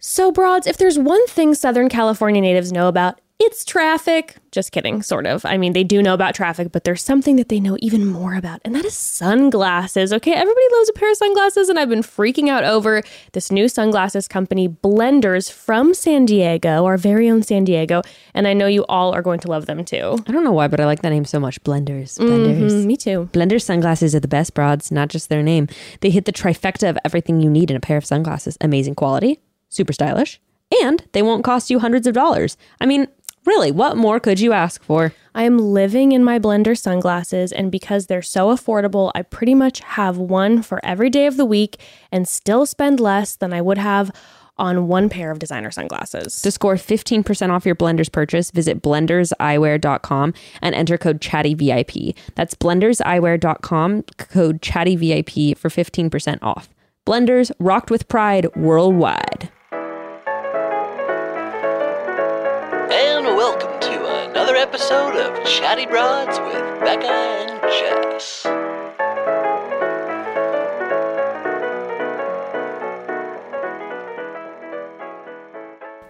So, broads, if there's one thing Southern California natives know about, it's traffic. Just kidding, sort of. I mean, they do know about traffic, but there's something that they know even more about, and that is sunglasses. Okay, everybody loves a pair of sunglasses, and I've been freaking out over this new sunglasses company, Blenders from San Diego, our very own San Diego, and I know you all are going to love them too. I don't know why, but I like that name so much. Blenders. Blenders. Mhm, me too. Blenders sunglasses are the best broads, not just their name. They hit the trifecta of everything you need in a pair of sunglasses amazing quality, super stylish, and they won't cost you hundreds of dollars. I mean, really, what more could you ask for? I am living in my Blender sunglasses, and because they're so affordable, I pretty much have one for every day of the week and still spend less than I would have on one pair of designer sunglasses. To score 15% off your Blenders purchase, visit blenderseyewear.com and enter code ChattyVIP. That's blenderseyewear.com, code ChattyVIP for 15% off. Blenders, rocked with pride worldwide. Episode of Chatty Broads with Bekah and Jess.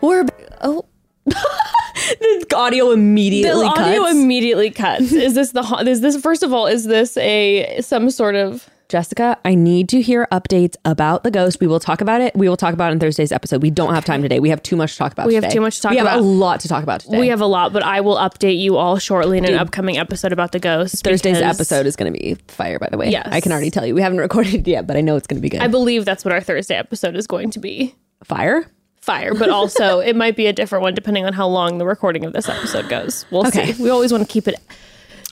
We're oh, The audio immediately the immediately audio immediately cuts. is this the is this first of all is this a some sort of Jessica, I need to hear updates about the ghost. We will talk about it. We will talk about it in Thursday's episode. We don't have time today. We have too much to talk about We have too much to talk we about. have a lot to talk about today. we have a lot, but I will update you all shortly in an upcoming episode about the ghost. Thursday's because episode is going to be fire, by the way. Yes. I can already tell you. We haven't recorded it yet, but I know it's going to be good. I believe that's what our Thursday episode is going to be. fire? fire, but also it might be a different one depending on how long the recording of this episode goes. We'll Okay. see. We always want to keep it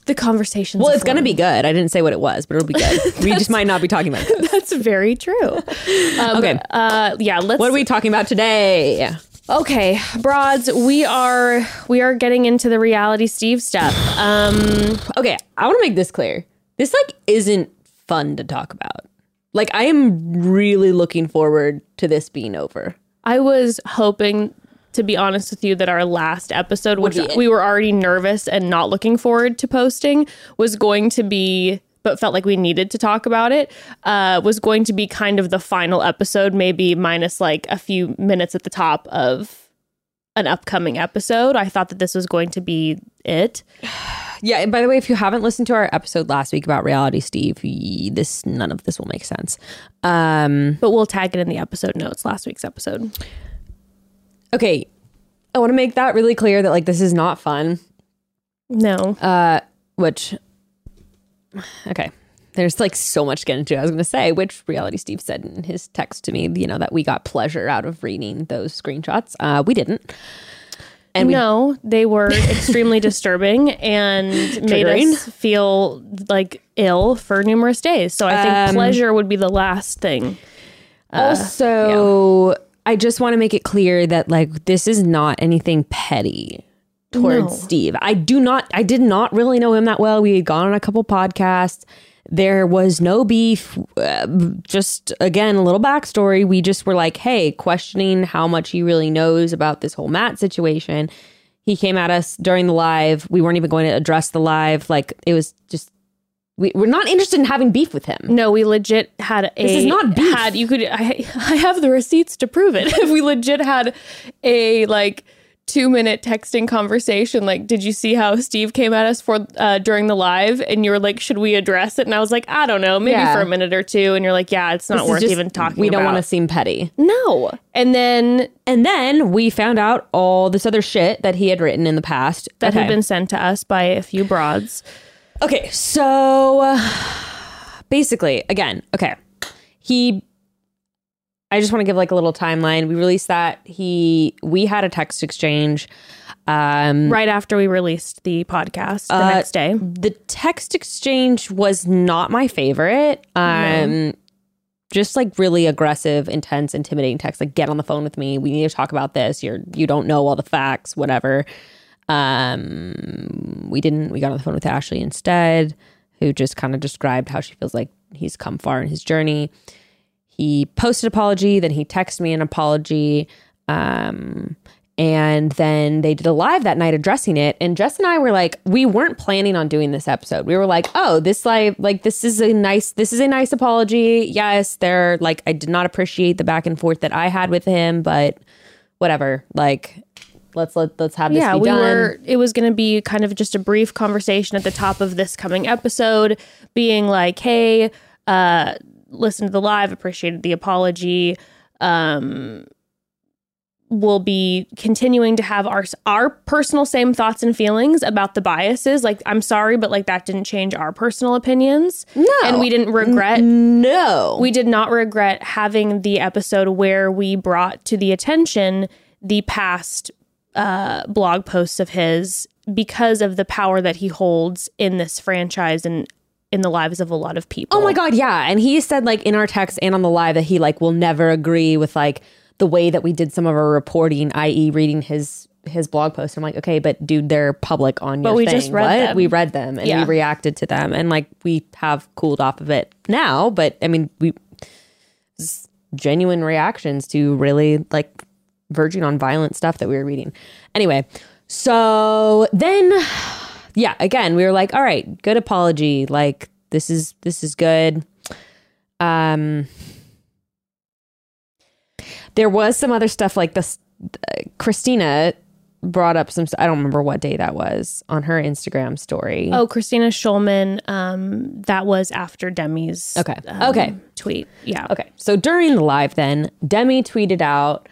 the conversation. Well, it's going to be good. I didn't say what it was, but it'll be good. we just might not be talking about it. That's very true. Um, Okay. Uh, yeah. Let's. What are we talking about today? Okay, broads. We are we are getting into the reality Steve stuff. Um, Okay, I want to make this clear. This like isn't fun to talk about. Like I am really looking forward to this being over. I was hoping. To be honest with you, that our last episode, which we were already nervous and not looking forward to posting, was going to be, but felt like we needed to talk about it, uh, was going to be kind of the final episode, maybe minus like a few minutes at the top of an upcoming episode. I thought that this was going to be it. Yeah, and by the way, if you haven't listened to our episode last week about reality Steve, this none of this will make sense. Um But we'll tag it in the episode notes, last week's episode. Okay, I want to make that really clear that like this is not fun. No. Uh which okay. There's like so much to get into. I was going to say, which reality Steve said in his text to me, you know, that we got pleasure out of reading those screenshots. Uh, we didn't. And we no, they were extremely disturbing and made Triggering. us feel like ill for numerous days. So I think Um, pleasure would be the last thing. also, I just want to make it clear that like this is not anything petty towards No. Steve. I do not I did not really know him that well. We had gone on a couple podcasts. There was no beef. Uh, just again, a little backstory. We just were like, hey, questioning how much he really knows about this whole Matt situation. He came at us during the live. We weren't even going to address the live. Like it was just we, we're not interested in having beef with him. No, we legit had a. This is not beef. Had you could, I, I have the receipts to prove it. If we legit had a like two minute texting conversation. Like, did you see how Steve came at us for uh, during the live? And you were like, should we address it? And I was like, I don't know, maybe Yeah. for a minute or two. And you're like, yeah, it's not This worth just- even talking. About We don't want to seem petty. No. And then And then we found out all this other shit that he had written in the past that okay. had been sent to us by a few broads. Okay, so uh, basically, again, okay. He I just want to give like a little timeline. We released that he we had a text exchange um Right after we released the podcast the Uh, next day. the text exchange was not my favorite. Um just like really aggressive, intense, intimidating text like get on the phone with me. We need to talk about this. You're you don't know all the facts, whatever. Um we didn't we got on the phone with Ashley instead, who just kind of described how she feels like he's come far in his journey. He posted apology, then he texted me an apology. Um And then they did a live that night addressing it. And Jess and I were like, we weren't planning on doing this episode. We were like, oh, this live, like this is a nice, this is a nice apology. Yes, they're like, I did not appreciate the back and forth that I had with him, but whatever. Like, let's let let's have this yeah, be we done. were. It was going to be kind of just a brief conversation at the top of this coming episode, being like, "Hey, uh, listen to the live. Appreciated the apology. Um, we'll be continuing to have our our personal same thoughts and feelings about the biases. Like, I'm sorry, but like that didn't change our personal opinions. No. and we didn't regret no. we did not regret having the episode where we brought to the attention the past uh, blog posts of his because of the power that he holds in this franchise and in the lives of a lot of people. Oh my god, yeah. And he said like in our text and on the live that he like will never agree with like the way that we did some of our reporting, i.e., reading his his blog post. I'm like, okay, but dude, they're public on your But we thing. just read What? them. We read them and Yeah. we reacted to them, and like we have cooled off of it now. But I mean, we genuine reactions to really like verging on violent stuff that we were reading. Anyway, so then yeah, again, we were like, all right, good apology. Like this is this is good. Um there was some other stuff like this uh, Christina brought up some I don't remember what day that was on her Instagram story. Oh, Kristina Schulman. Um, that was after Demi's Okay. um, Okay. tweet. Yeah. Okay. So during the live, then Demi tweeted out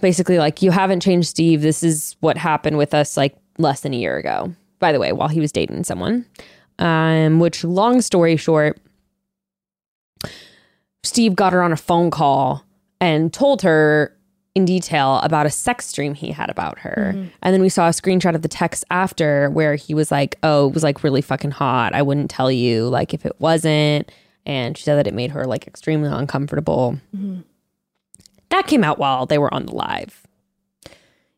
basically like, "You haven't changed, Steve. This is what happened with us like less than a year ago." By the way, while he was dating someone, um, which long story short, Steve got her on a phone call and told her in detail about a sex dream he had about her. And then we saw a screenshot of the text after where he was like, "Oh, it was like really fucking hot. I wouldn't tell you like if it wasn't." And she said that it made her like extremely uncomfortable. That came out while they were on the live.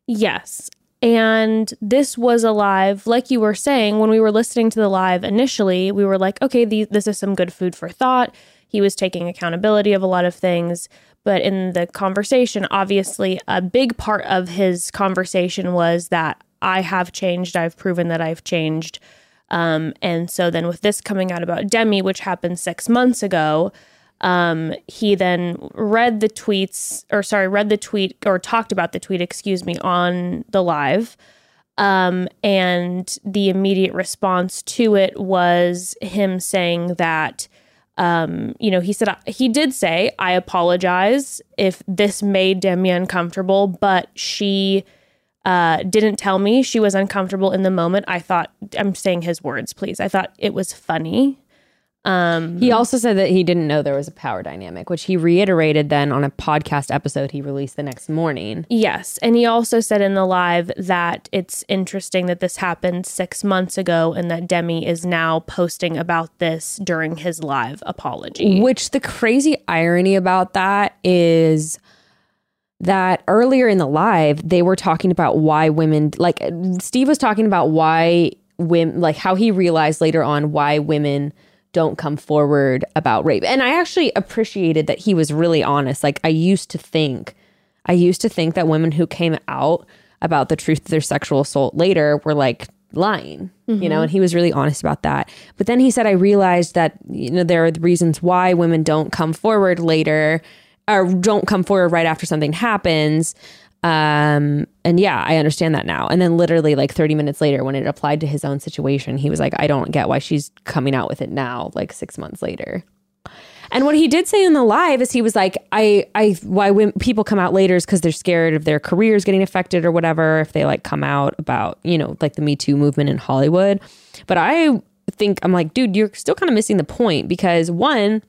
Yes. And this was a live, like you were saying, when we were listening to the live initially, we were like, okay, the, this is some good food for thought. He was taking accountability of a lot of things. But in the conversation, obviously, a big part of his conversation was that I have changed. I've proven that I've changed. Um, and so then with this coming out about Demi, which happened six months ago, um, he then read the tweets, or sorry, read the tweet or talked about the tweet, excuse me, on the live. Um, and the immediate response to it was him saying that, um, you know, he said, he did say, I apologize if this made Demi uncomfortable, but she uh, didn't tell me she was uncomfortable in the moment. I thought, I'm saying his words, please. I thought it was funny. Um, He also said that he didn't know there was a power dynamic, which he reiterated then on a podcast episode he released the next morning. Yes. And he also said in the live that it's interesting that this happened six months ago and that Demi is now posting about this during his live apology. Which the crazy irony about that is that earlier in the live, they were talking about why women, like Steve was talking about why women, like how he realized later on why women don't come forward about rape. And I actually appreciated that he was really honest. Like I used to think, I used to think that women who came out about the truth of their sexual assault later were like lying, you know, mm-hmm. and he was really honest about that. But then he said, I realized that, you know, there are the reasons why women don't come forward later or don't come forward right after something happens. Um, and yeah, I understand that now. And then literally like 30 minutes later, when it applied to his own situation, he was like, I don't get why she's coming out with it now, like six months later. And what he did say in the live is he was like, I, I, why when people come out later is because they're scared of their careers getting affected or whatever. If they like come out about, you know, like the Me Too movement in Hollywood. But I think I'm like, dude, you're still kind of missing the point because one,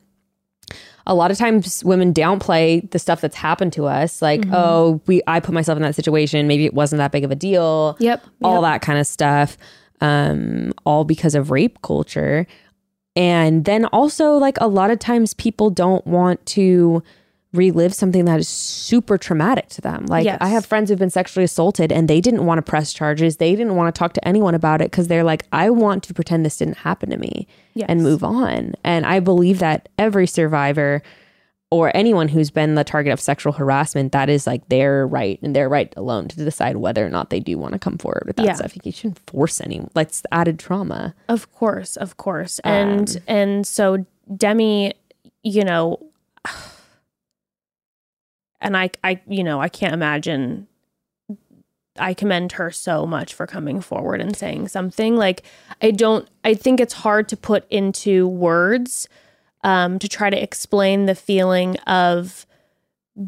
a lot of times women downplay the stuff that's happened to us. Like, oh, we, I put myself in that situation. Maybe it wasn't that big of a deal Yep. all that kind of stuff um all because of rape culture and then also like a lot of times people don't want to relive something that is super traumatic to them like Yes. i have friends who've been sexually assaulted and they didn't want to press charges they didn't want to talk to anyone about it because they're like i want to pretend this didn't happen to me Yes. and move on and i believe that every survivor or anyone who's been the target of sexual harassment, that is like their right and their right alone to decide whether or not they do want to come forward with that Yeah. stuff. You shouldn't force anyone. That's added trauma. Of course, of course. Um. And and so Demi, you know, and I I you know, I can't imagine I commend her so much for coming forward and saying something. Like I don't I think it's hard to put into words um to try to explain the feeling of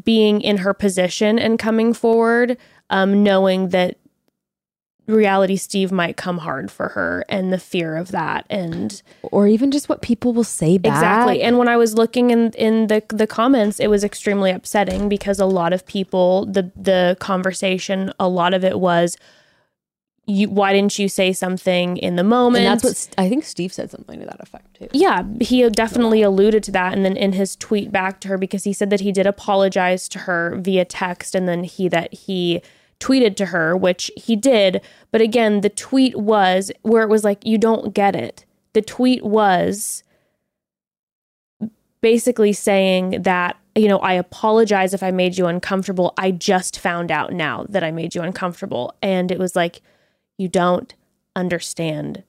being in her position and coming forward um knowing that reality steve might come hard for her and the fear of that and Or even just what people will say back. exactly and when i was looking in in the the comments it was extremely upsetting because a lot of people the the conversation a lot of it was you why didn't you say something in the moment And that's what I think Steve said something to that effect too. yeah, he definitely alluded to that. And then in his tweet back to her, because he said that he did apologize to her via text and then he that he tweeted to her, which he did. But again, the tweet was where it was like, you don't get it. The tweet was basically saying that, you know, I apologize if I made you uncomfortable. I just found out now that I made you uncomfortable. And it was like, you don't understand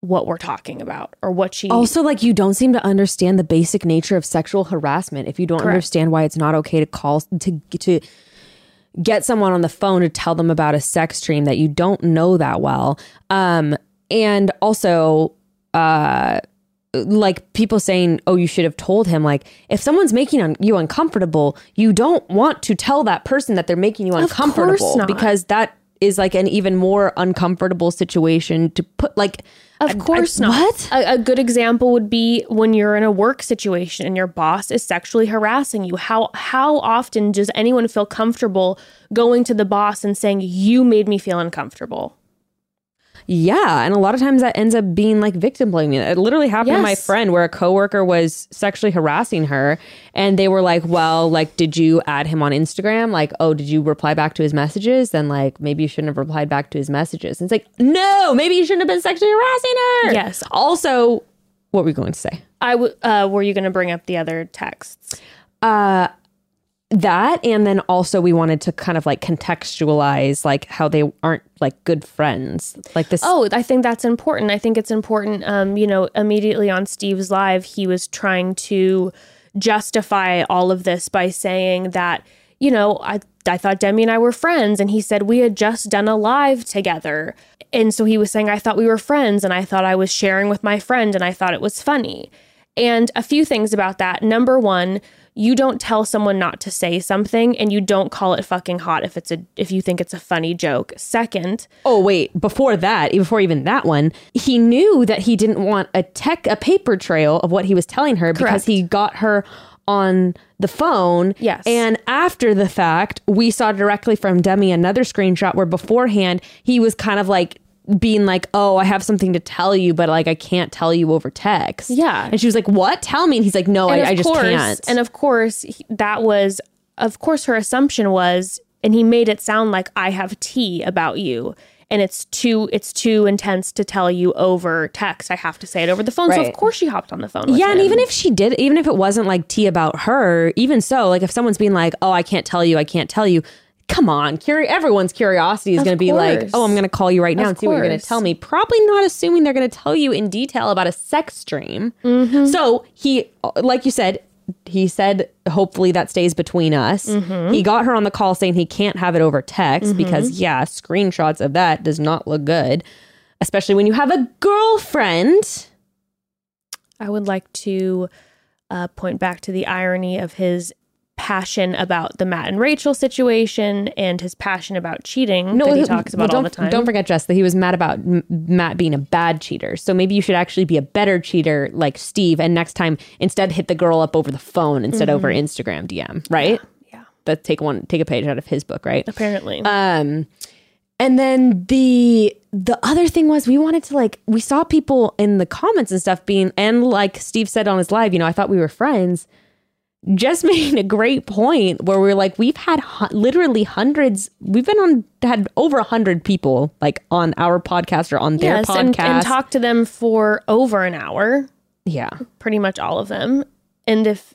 what we're talking about or what she Also, like you don't seem to understand the basic nature of sexual harassment. If you don't Correct. understand why it's not okay to call to to get someone on the phone to tell them about a sex dream that you don't know that well, um, and also, uh, like people saying, "Oh, you should have told him." Like, if someone's making un- you uncomfortable, you don't want to tell that person that they're making you uncomfortable because that is like an even more uncomfortable situation to put. Like, Of I- I- course not. What? A, a good example would be when you're in a work situation and your boss is sexually harassing you. How how often does anyone feel comfortable going to the boss and saying you made me feel uncomfortable? Yeah, and a lot of times that ends up being like victim blaming. It literally happened to my friend where a coworker was sexually harassing her and they were like, "Well, like did you add him on Instagram? Like, oh, did you reply back to his messages? Then like maybe you shouldn't have replied back to his messages." And it's like, "No, maybe you shouldn't have been sexually harassing her." Yes. Also, what were you going to say? I w- uh, were you going to bring up the other texts? That and then also we wanted to kind of like contextualize like how they aren't like good friends. Like this Oh, I think that's important. I think it's important. Um, you know, immediately on Steve's live, he was trying to justify all of this by saying that, you know, I I thought Demi and I were friends, and he said we had just done a live together, and so he was saying I thought we were friends, and I thought I was sharing with my friend, and I thought it was funny. And a few things about that. Number one, you don't tell someone not to say something, and you don't call it fucking hot if it's a if you think it's a funny joke. Second, Oh wait, before that, before even that one, he knew that he didn't want a tech a paper trail of what he was telling her because he got her on the phone. Yes. And after the fact, we saw directly from Demi another screenshot where beforehand he was kind of like being like, "Oh, I have something to tell you, but like I can't tell you over text." Yeah. And she was like, "What? Tell me." And he's like, "No, I, And I just course- can't." And of course, he- that was, of course, her assumption was, and he made it sound like I have tea about you, and it's too, it's too intense to tell you over text. I have to say it over the phone. So of course, she hopped on the phone. Yeah, and even if she did, even if it wasn't like tea about her, even so, like if someone's being like, "Oh, I can't tell you, I can't tell you," come on, curi- everyone's curiosity is going to be like, "Oh, I'm going to call you right now Of and see what you're going to tell me." Probably not assuming they're going to tell you in detail about a sex dream. Mm-hmm. So he, like you said. He said, hopefully that stays between us. Mm-hmm. He got her on the call saying he can't have it over text because, yeah, screenshots of that does not look good, especially when you have a girlfriend. I would like to uh, point back to the irony of his passion about the Matt and Rachel situation and his passion about cheating that he talks about well, all the time. Don't forget, Jess, that he was mad about M- Matt being a bad cheater. So maybe you should actually be a better cheater like Steve, and next time instead hit the girl up over the phone instead over Instagram DM, right? Mm-hmm. yeah, That take one, take a page out of his book, right? apparently. Um, and then the the other thing was we wanted to like we saw people in the comments and stuff being and like Steve said on his live, you know, I thought we were friends. Just made a great point where we're like we've had hu- literally hundreds. We've been on had over a hundred people like on our podcast or on their yes, podcast. and, and talk to them for over an hour. yeah, pretty much all of them. And if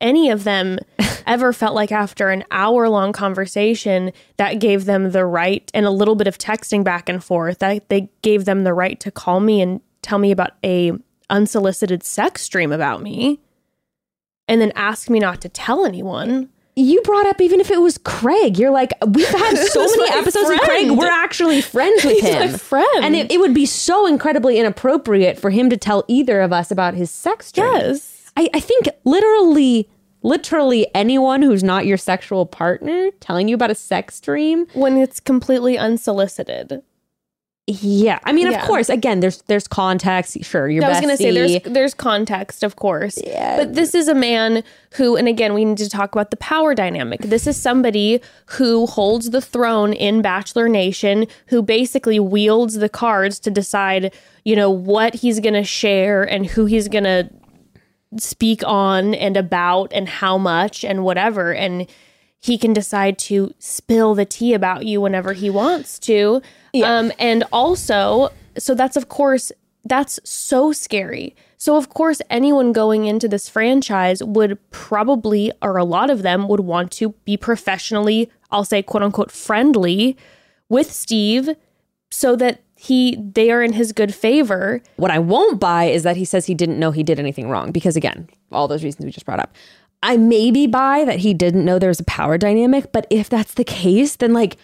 any of them ever felt like after an hour long conversation that gave them the right and a little bit of texting back and forth that they gave them the right to call me and tell me about a unsolicited sex dream about me and then ask me not to tell anyone. you brought up even if it was Craig. You're like, we've had so many episodes with Craig. We're actually friends with He's him. friend. And it, it would be so incredibly inappropriate for him to tell either of us about his sex dream. Yes. I, I think literally, literally anyone who's not your sexual partner telling you about a sex dream. When it's completely unsolicited. Yeah. I mean, Yeah. of course, again, there's there's context. Sure, your I was going to say there's there's context, of course. Yeah. But this is a man who, and again, we need to talk about the power dynamic. This is somebody who holds the throne in Bachelor Nation, who basically wields the cards to decide, you know, what he's going to share and who he's going to speak on and about and how much and whatever. And he can decide to spill the tea about you whenever he wants to. Um, and also, so that's of course, that's so scary. So, of course, anyone going into this franchise would probably, or a lot of them would want to be professionally, I'll say, quote unquote, friendly with Steve so that he they are in his good favor What I won't buy is that he says he didn't know he did anything wrong because again, all those reasons we just brought up. I maybe buy that he didn't know there's a power dynamic, but if that's the case, then like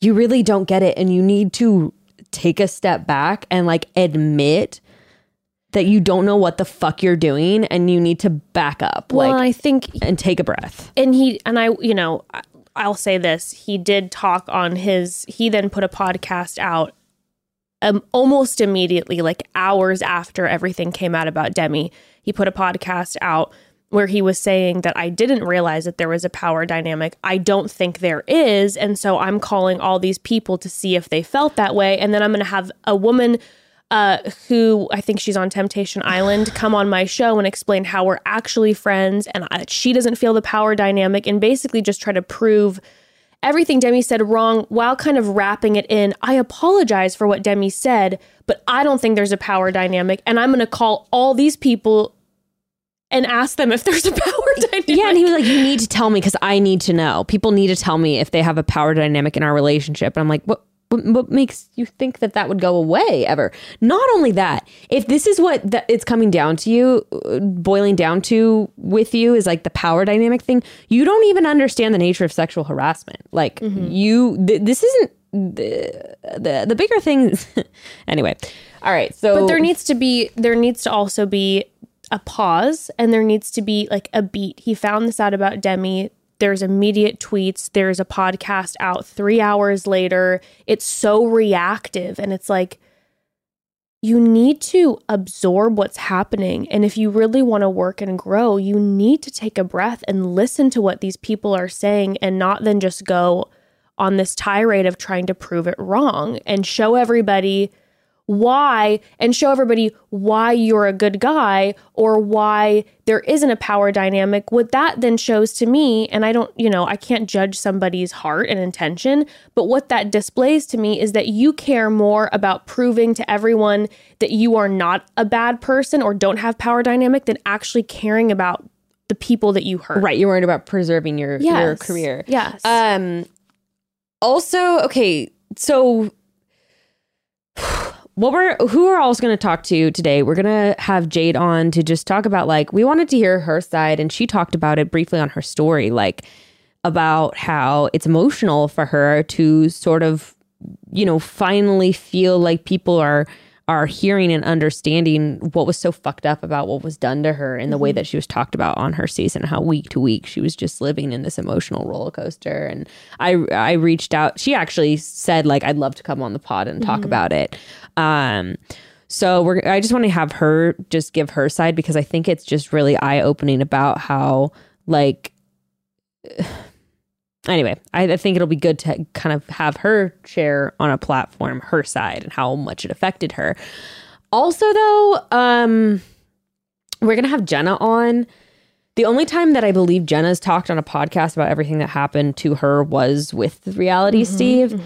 you really don't get it and you need to take a step back and like admit that you don't know what the fuck you're doing and you need to back up well like i think and take a breath. and he and I, you know, I'll say this: he did talk on his. He then put a podcast out, um, almost immediately, like hours after everything came out about Demi. He put a podcast out where he was saying that I didn't realize that there was a power dynamic. I don't think there is, and so I'm calling all these people to see if they felt that way, and then I'm going to have a woman uh, who I think she's on Temptation Island, come on my show and explain how we're actually friends and uh, she doesn't feel the power dynamic and basically just try to prove everything Demi said wrong while kind of wrapping it in. I apologize for what Demi said, but I don't think there's a power dynamic and I'm going to call all these people and ask them if there's a power dynamic. Yeah, and he was like, "You need to tell me because I need to know. People need to tell me if they have a power dynamic in our relationship." And I'm like, "What? What, what makes you think that that would go away ever?" Not only that, if this is what th- it's coming down to you, uh, boiling down to with you is like the power dynamic thing. You don't even understand the nature of sexual harassment. Like you, th- this isn't the the, the bigger thing. anyway, all right. So But there needs to be there needs to also be a pause and there needs to be like a beat. He found this out about Demi. There's immediate tweets. There's a podcast out three hours later. It's so reactive and it's like you need to absorb what's happening. And if you really want to work and grow, you need to take a breath and listen to what these people are saying and not then just go on this tirade of trying to prove it wrong and show everybody why and show everybody why you're a good guy or why there isn't a power dynamic what that then shows to me and i don't you know i can't judge somebody's heart and intention but what that displays to me is that you care more about proving to everyone that you are not a bad person or don't have power dynamic than actually caring about the people that you hurt. Right, you're worried about preserving your your career. yes. Um also, okay, so what we're who we're also going to talk to today, we're going to have Jade on to just talk about like we wanted to hear her side and she talked about it briefly on her story like about how it's emotional for her to sort of you know finally feel like people are are hearing and understanding what was so fucked up about what was done to her and the way that she was talked about on her season how week to week she was just living in this emotional roller coaster. And i i reached out she actually said like i'd love to come on the pod and talk about it. Um so we're i just want to have her just give her side because i think it's just really eye-opening about how like anyway, I, I think it'll be good to kind of have her share on a platform her side and how much it affected her. Also, though, um, we're gonna have Jenna on. The only time that I believe Jenna's talked on a podcast about everything that happened to her was with Reality Steve.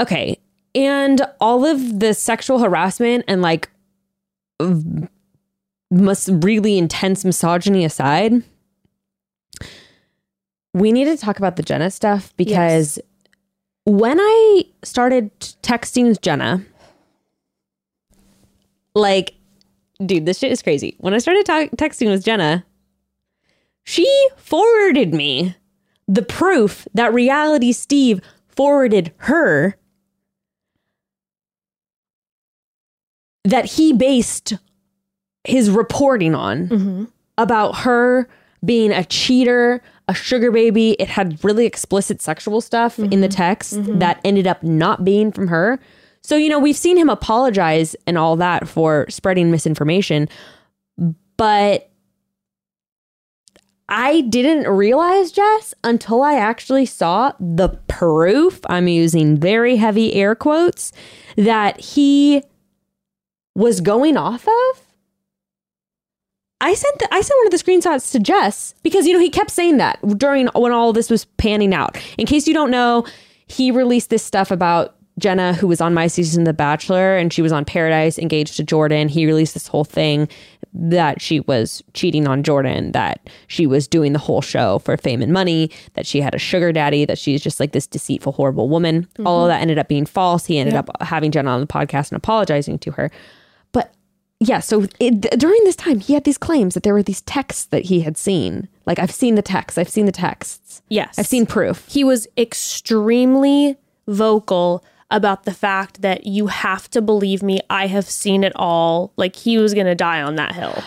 Okay. And all of the sexual harassment and like must really intense misogyny aside, we need to talk about the Jenna stuff because when I started texting Jenna, like, dude, this shit is crazy. When I started ta- texting with Jenna, she forwarded me the proof that reality Steve forwarded her that he based his reporting on mm-hmm. about her being a cheater, a sugar baby. It had really explicit sexual stuff in the mm-hmm. text mm-hmm. that ended up not being from her. So, you know, we've seen him apologize and all that for spreading misinformation, but I didn't realize, Jess, until I actually saw the proof. I'm using very heavy air quotes that he was going off of. I sent the, I sent one of the screenshots to Jess because you know he kept saying that during when all this was panning out. In case you don't know, he released this stuff about Jenna who was on my season of The Bachelor and she was on Paradise engaged to Jordan. He released this whole thing that she was cheating on Jordan, that she was doing the whole show for fame and money, that she had a sugar daddy, that she's just like this deceitful horrible woman. All of mm-hmm. that ended up being false. He ended up having Jenna on the podcast and apologizing to her. Yeah, so it, during this time, he had these claims that there were these texts that he had seen. Like, I've seen the texts, I've seen the texts, Yes. I've seen proof. he was extremely vocal about the fact that you have to believe me. I have seen it all. Like he was going to die on that hill.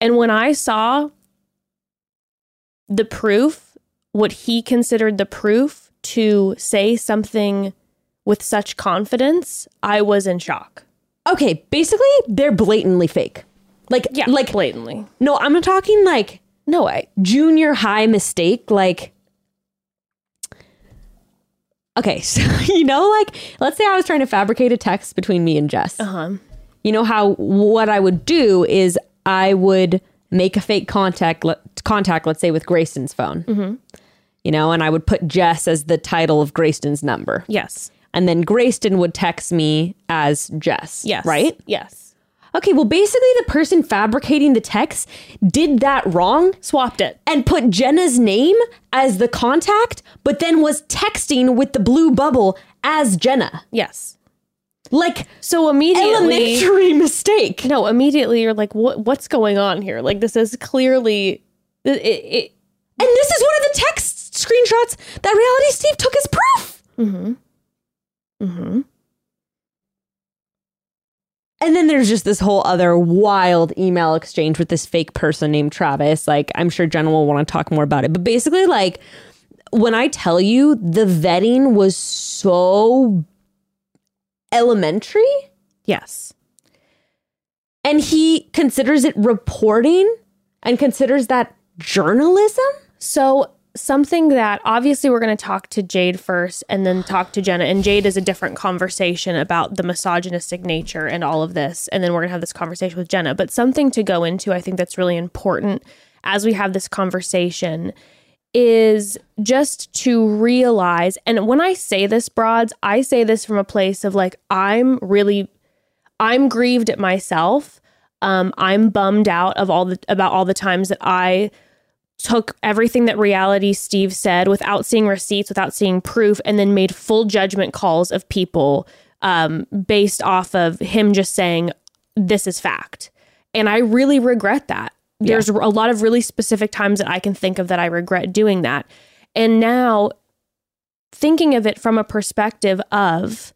And when I saw the proof, what he considered the proof to say something with such confidence, I was in shock. Okay, basically, they're blatantly fake. Like, Yeah, like, blatantly. no, I'm talking like No way. junior high mistake. Like, okay, so, you know, like, let's say I was trying to fabricate a text between me and Jess. Uh huh. you know how what I would do is I would make a fake contact let, contact let's say with Grayston's phone. Mm-hmm. You know, and I would put Jess as the title of Grayston's number. Yes. And then Grayston would text me as Jess. Yes. Right? Yes. Okay, well basically the person fabricating the text did that wrong Swapped it. and put Jenna's name as the contact, but then was texting with the blue bubble as Jenna. Yes. Like So immediately. elementary mistake. No, immediately you're like, what? What's going on here? Like this is clearly. It, it, And this is one of the text screenshots that Reality Steve took as proof. mm-hmm. Mm-hmm. And then there's just this whole other wild email exchange with this fake person named Travis. Like, I'm sure Jenna will want to talk more about it. But basically, like, when I tell you the vetting was so elementary Yes. and he considers it reporting and considers that journalism. So something that obviously we're going to talk to Jade first and then talk to Jenna. And Jade is a different conversation about the misogynistic nature and all of this. And then we're going to have this conversation with Jenna. But something to go into, I think that's really important as we have this conversation is just to realize. And when I say this, broads, I say this from a place of like, I'm really, I'm grieved at myself. Um, I'm bummed out of all the about all the times that I took everything that reality Steve said without seeing receipts, without seeing proof, and then made full judgment calls of people um, based off of him just saying, This is fact. And I really regret that. There's a lot of really specific times that I can think of that I regret doing that. And now, thinking of it from a perspective of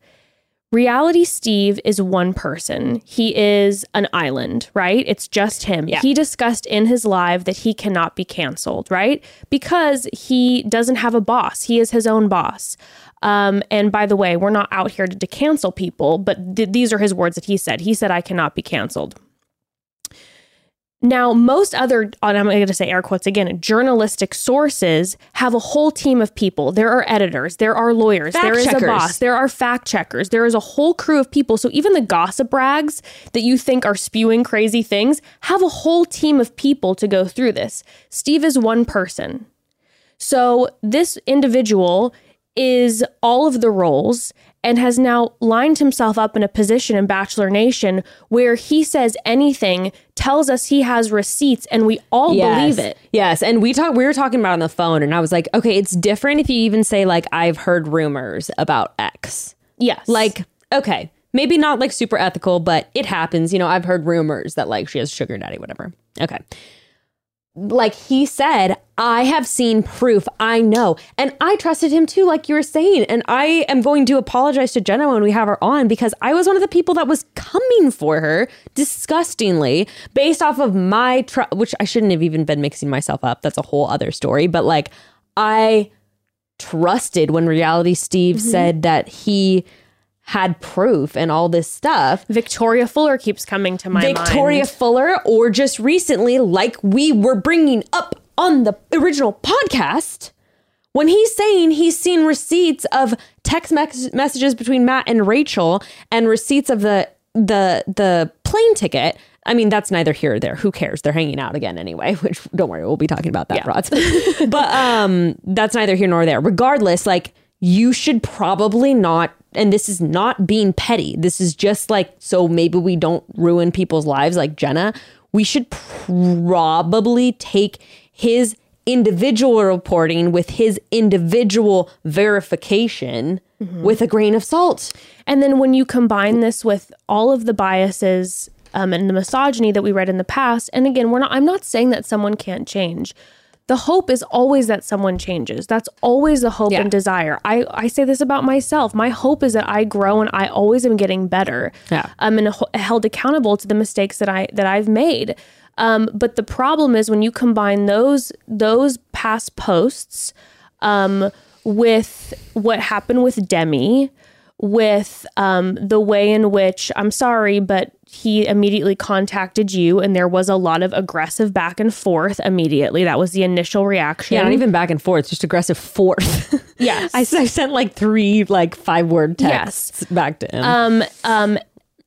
reality Steve is one person. He is an island, right? It's just him. Yeah. He discussed in his live that he cannot be canceled, right? Because he doesn't have a boss. He is his own boss. Um, and by the way, we're not out here to, to cancel people, but th- these are his words that he said. He said, I cannot be canceled. Now, most other, I'm going to say air quotes again, journalistic sources have a whole team of people. There are editors, there are lawyers, Fact there is checkers. a boss, there are fact checkers, there is a whole crew of people. So even the gossip rags that you think are spewing crazy things have a whole team of people to go through this. Steve is one person. So this individual is all of the roles and has now lined himself up in a position in Bachelor Nation where he says anything, tells us he has receipts, and we all believe it. Yes, and we talk. We were talking about on the phone, and I was like, okay, it's different if you even say like I've heard rumors about X. Yes. Like, okay, maybe not like super ethical, but it happens. You know, I've heard rumors that like she has sugar daddy, whatever. Okay. Like he said, I have seen proof. I know. And I trusted him too, like you were saying. And I am going to apologize to Jenna when we have her on because I was one of the people that was coming for her disgustingly based off of my, tr- which I shouldn't have even been mixing myself up. That's a whole other story. But like, I trusted when reality Steve mm-hmm. said that he had proof and all this stuff. Victoria Fuller keeps coming to my mind. Victoria mind. Fuller, or just recently, like we were bringing up on the original podcast, when he's saying he's seen receipts of text mes- messages between Matt and Rachel and receipts of the the the plane ticket. I mean, that's neither here or there. Who cares? They're hanging out again anyway. Which don't worry, we'll be talking about that, rods. but um, that's neither here nor there. Regardless, like you should probably not. And this is not being petty. This is just like so maybe we don't ruin people's lives like Jenna. We should probably take his individual reporting with his individual verification with a grain of salt. And then when you combine this with all of the biases um, and the misogyny that we read in the past, and again, we're not. I'm not saying that someone can't change. The hope is always that someone changes. That's always the hope Yeah. and desire. I, I say this about myself. My hope is that I grow and I always am getting better. Yeah. I'm and h- held accountable to the mistakes that I that I've made. Um, but the problem is when you combine those those past posts um, with what happened with Demi, with um, the way in which I'm sorry, but he immediately contacted you, and there was a lot of aggressive back and forth immediately. That was the initial reaction. Yeah, not even back and forth, just aggressive fourth. Yes. I sent like three like five word texts back to him. um, um,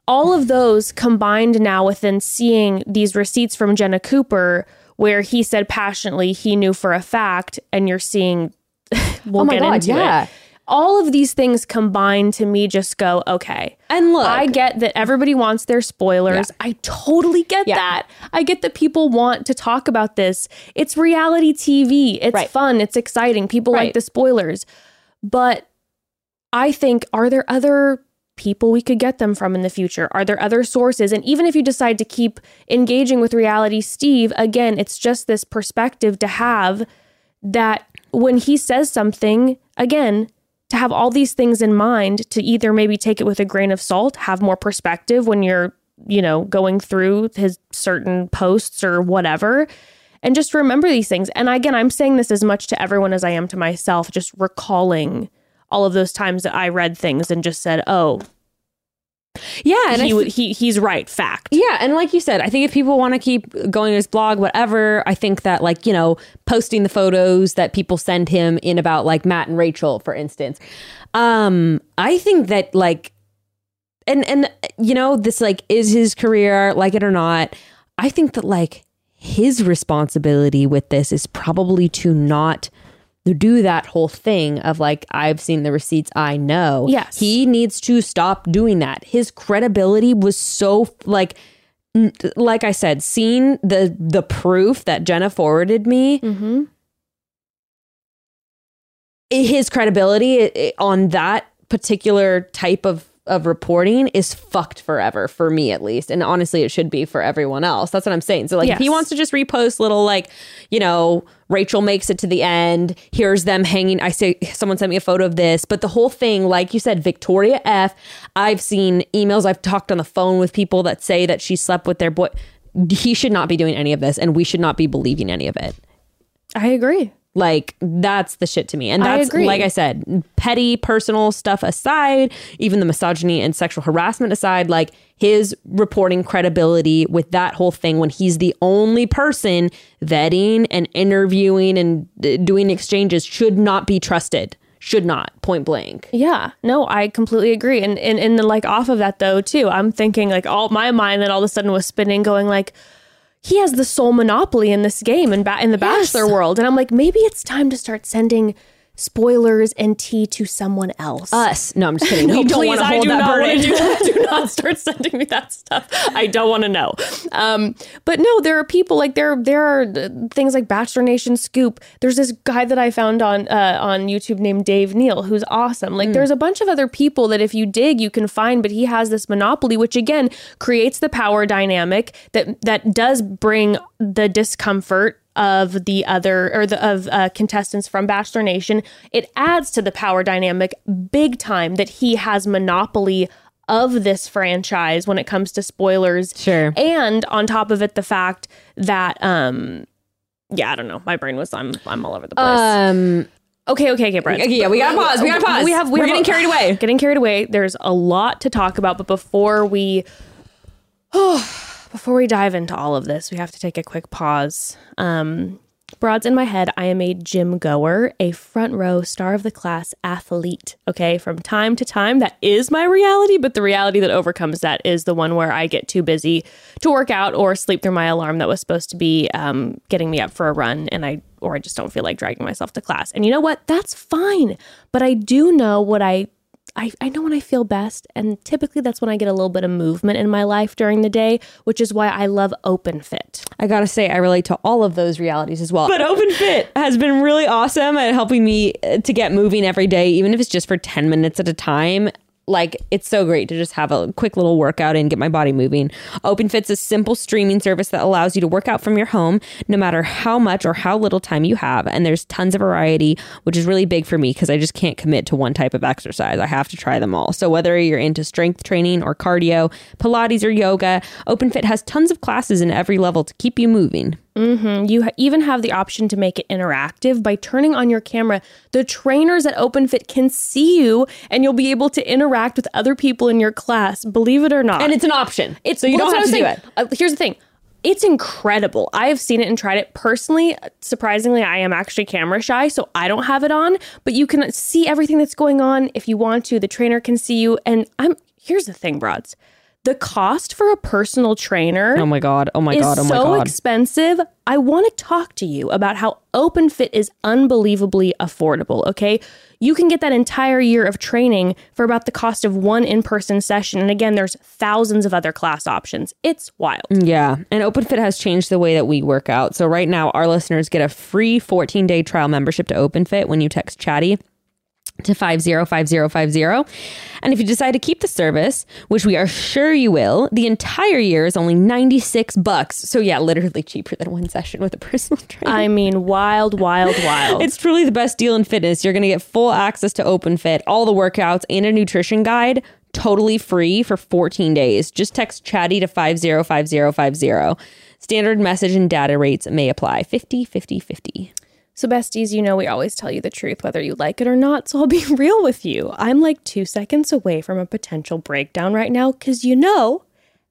all of those combined now within seeing these receipts from Jenna Cooper, where he said passionately he knew for a fact, and you're seeing. we'll Oh my get God, into yeah. it. All of these things combined to me just go okay. and look, I get that everybody wants their spoilers. I totally get Yeah. that. I get that people want to talk about this. It's reality TV. It's Right. fun. It's exciting. People Right. like the spoilers. But I think, are there other people we could get them from in the future? Are there other sources? And even if you decide to keep engaging with reality Steve, again, it's just this perspective to have that when he says something, again, to have all these things in mind, to either maybe take it with a grain of salt, have more perspective when you're, you know, going through his certain posts or whatever, and just remember these things. And again, I'm saying this as much to everyone as I am to myself, just recalling all of those times that I read things and just said, "Oh, yeah, and he th- he he's right, fact." Yeah, and like you said, I think if people want to keep going to his blog, whatever, I think that like you know posting the photos that people send him in about like Matt and Rachel, for instance, um, I think that like, and and you know this like is his career, like it or not. I think that like his responsibility with this is probably to not do that whole thing of like I've seen the receipts I know. Yes. He needs to stop doing that. His credibility was so like n- like I said, seeing the the proof that Jenna forwarded me, Mm-hmm. his credibility i- on that particular type of of reporting is fucked forever for me at least. And honestly it should be for everyone else. That's what i'm saying. So like if he wants to just repost little like you know rachel makes it to the end. Here's them hanging. I say someone sent me a photo of this. But the whole thing like you said victoria f i've seen emails. I've talked on the phone with people that say that she slept with their boy. He should not be doing any of this and we should not be believing any of it. I agree. Like that's the shit to me. And I that's agree. like I said, petty personal stuff aside, even the misogyny and sexual harassment aside, like his reporting credibility with that whole thing when he's the only person vetting and interviewing and uh, doing exchanges should not be trusted. Should not, point blank. Yeah, no, I completely agree. And and and like off of that though too, I'm thinking like all my mind then all of a sudden was spinning, going like, he has the sole monopoly in this game and ba- in the Yes. Bachelor world, and I'm like, maybe it's time to start sending spoilers and tea to someone else. Us. No, I'm just kidding. No, please, I do that not want to do that. Do not start sending me that stuff. I don't want to know. Um, but no, there are people like there. There are things like Bachelor Nation Scoop. There's this guy that I found on uh, on YouTube named Dave Neal, who's awesome. Like, there's a bunch of other people that if you dig, you can find. But he has this monopoly, which again creates the power dynamic that that does bring the discomfort of the other or the of uh, contestants from Bachelor Nation. It adds to the power dynamic big time that he has monopoly of this franchise when it comes to spoilers. Sure. And on top of it, the fact that um yeah, I don't know. My brain was I'm I'm all over the place. Um, okay, okay, okay, Brett. okay, yeah, we gotta pause. We gotta pause. We have we We're have getting carried away. Getting carried away. There's a lot to talk about, but before we before we dive into all of this, we have to take a quick pause. Um, broads in my head, I am a gym goer, a front row star of the class athlete. Okay, from time to time, that is my reality, but the reality that overcomes that is the one where I get too busy to work out or sleep through my alarm that was supposed to be um, getting me up for a run, and I or I just don't feel like dragging myself to class. And you know what? That's fine. But I do know what I I, I know when I feel best, and typically that's when I get a little bit of movement in my life during the day, which is why I love Open Fit. I gotta say, I relate to all of those realities as well. But Open Fit has been really awesome at helping me uh, to get moving every day, even if it's just for 10 minutes at a time. Like, it's so great to just have a quick little workout and get my body moving. OpenFit's a simple streaming service that allows you to work out from your home, no matter how much or how little time you have. And there's tons of variety, which is really big for me because I just can't commit to one type of exercise. I have to try them all. So, whether you're into strength training or cardio, Pilates or yoga, OpenFit has tons of classes in every level to keep you moving. You ha- even have the option to make it interactive by turning on your camera. The trainers at OpenFit can see you, and you'll be able to interact with other people in your class. Believe it or not, And it's an option. It's so you well, don't have to do I was it. Uh, here's the thing. It's incredible. I have seen it and tried it personally. Surprisingly, I am actually camera shy, so I don't have it on, but you can see everything that's going on if you want to. The trainer can see you. And I'm here's the thing, broads. The cost for a personal trainer Oh my god! Oh my god! Oh my god so expensive. I want to talk to you about how open fit is unbelievably affordable, okay? You can get that entire year of training for about the cost of one in-person session. And again, there's thousands of other class options. It's wild. Yeah, and open fit has changed the way that we work out. So right now, our listeners get a free 14 day trial membership to open fit when you text Chatty to 505050. And if you decide to keep the service, which we are sure you will, the entire year is only 96 bucks. So yeah, literally cheaper than one session with a personal trainer. I mean, wild, wild, wild. It's truly the best deal in fitness. You're going to get full access to OpenFit, all the workouts, and a nutrition guide totally free for 14 days. Just text chatty to 505050. Standard message and data rates may apply. 50 50 50. So, besties, you know we always tell you the truth, whether you like it or not. So, I'll be real with you. I'm like two seconds away from a potential breakdown right now because you know,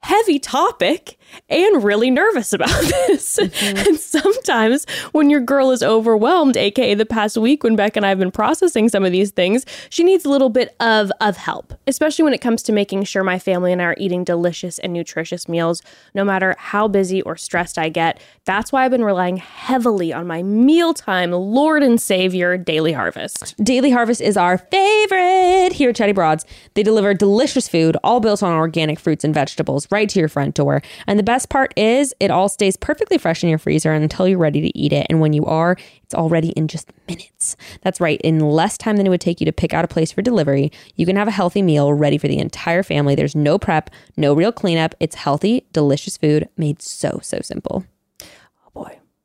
heavy topic and really nervous about this. Mm-hmm. And sometimes when your girl is overwhelmed, aka the past week when Beck and I have been processing some of these things, she needs a little bit of, of help, especially when it comes to making sure my family and I are eating delicious and nutritious meals, no matter how busy or stressed I get. That's why I've been relying heavily on my mealtime Lord and Savior Daily Harvest. Daily Harvest is our favorite here at Chatty Broads. They deliver delicious food, all built on organic fruits and vegetables, right to your front door. And the best part is, it all stays perfectly fresh in your freezer until you're ready to eat it. And when you are, it's all ready in just minutes. That's right, in less time than it would take you to pick out a place for delivery, you can have a healthy meal ready for the entire family. There's no prep, no real cleanup. It's healthy, delicious food made so, so simple.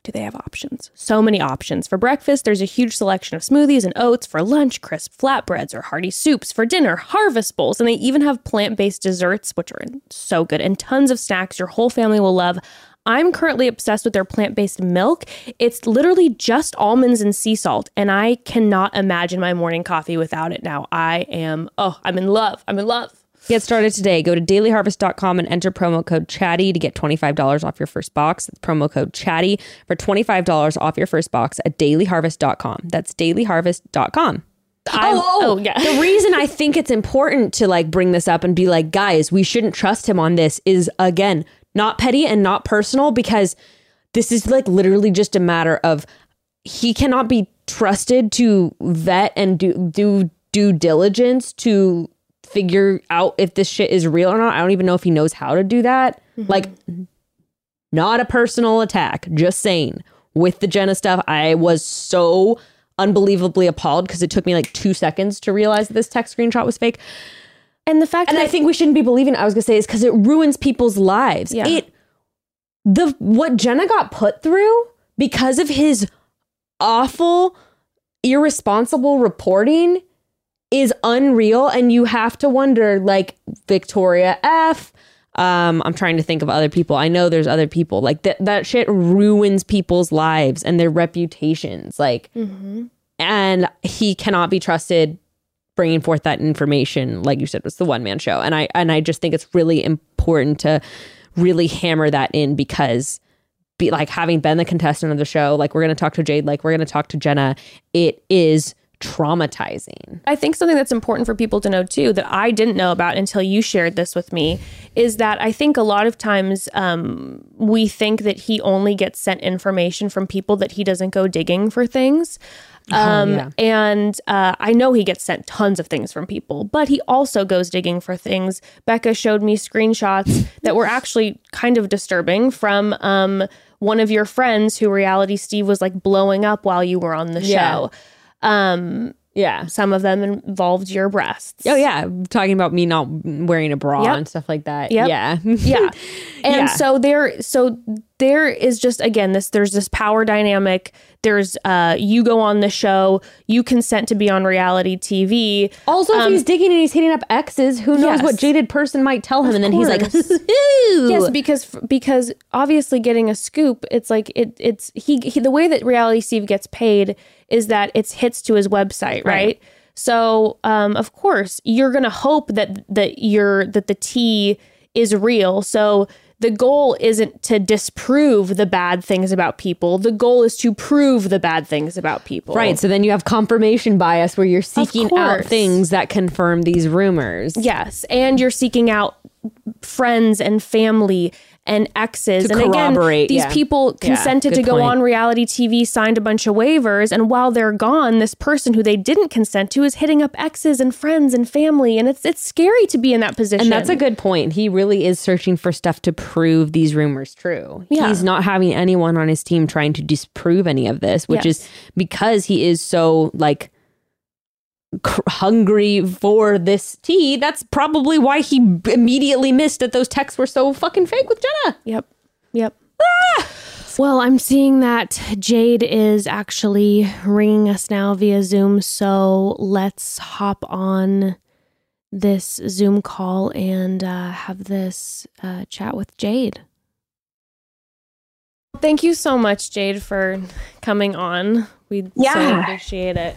Do they have options. So many options. For breakfast, there's a huge selection of smoothies and oats. For lunch, crisp flatbreads or hearty soups. For dinner, harvest bowls. And they even have plant based desserts, which are so good, and tons of snacks your whole family will love. I'm currently obsessed with their plant based milk. It's literally just almonds and sea salt, and I cannot imagine my morning coffee without it now. I am, oh, I'm in love. I'm in love. Get started today. Go to dailyharvest.com and enter promo code chatty to get $25 off your first box. That's promo code chatty for $25 off your first box at dailyharvest.com. That's dailyharvest.com. I'm- oh, oh, yeah. the reason I think it's important to like bring this up and be like, guys, we shouldn't trust him on this is again, not petty and not personal because this is like literally just a matter of he cannot be trusted to vet and do do due diligence to figure out if this shit is real or not. I don't even know if he knows how to do that. Mm-hmm. Like, not a personal attack, just saying. With the Jenna stuff, I was so unbelievably appalled because it took me like two seconds to realize that this text screenshot was fake. And the fact And that I think we shouldn't be believing. I was gonna say is because it ruins people's lives. Yeah. It the what Jenna got put through because of his awful, irresponsible reporting is unreal, and you have to wonder, like Victoria F. Um, I'm trying to think of other people. I know there's other people like that. That shit ruins people's lives and their reputations. Like, and he cannot be trusted bringing forth that information like you said was the one man show and i and i just think it's really important to really hammer that in because be like having been the contestant of the show like we're going to talk to jade like we're going to talk to jenna it is traumatizing I think something that's important for people to know too that I didn't know about until you shared this with me is that I think a lot of times um, we think that he only gets sent information from people that he doesn't go digging for things. Um, yeah. And uh, I know he gets sent tons of things from people, but he also goes digging for things. Bekah showed me screenshots that were actually kind of disturbing from um, one of your friends who Reality Steve was like blowing up while you were on the Yeah. show. Um, yeah some of them involved your breasts. oh yeah talking about me not wearing a bra Yep. and stuff like that Yep. yeah yeah. And Yeah. so there so there is just again this there's this power dynamic. There's uh you go on the show, you consent to be on reality TV. also if he's digging and he's hitting up exes who knows Yes. what jaded person might tell him and then he's like course. Yes, because because obviously getting a scoop, it's like it it's he, he the way that reality Steve gets paid is that it's hits to his website, right? So, um, of course, you're gonna hope that that you're that the tea is real. So the goal isn't to disprove the bad things about people. The goal is to prove the bad things about people. Right. So then you have confirmation bias where you're seeking out things that confirm these rumors. Yes, and you're seeking out friends and family and exes. To and again, these yeah. people consented good to go point. on reality TV, signed a bunch of waivers, and while they're gone, this person who they didn't consent to is hitting up exes and friends and family, and it's it's scary to be in that position. And that's a good point. He really is searching for stuff to prove these rumors true. Yeah. He's not having anyone on his team trying to disprove any of this, which Yes. is because he is so like hungry for this tea. That's probably why he immediately missed that those texts were so fucking fake with Jenna. Yep. Yep. Well, I'm seeing that Jade is actually ringing us now via Zoom. So let's hop on this Zoom call and uh, have this uh, chat with Jade. Thank you so much, Jade, for coming on. We so Yeah. appreciate it.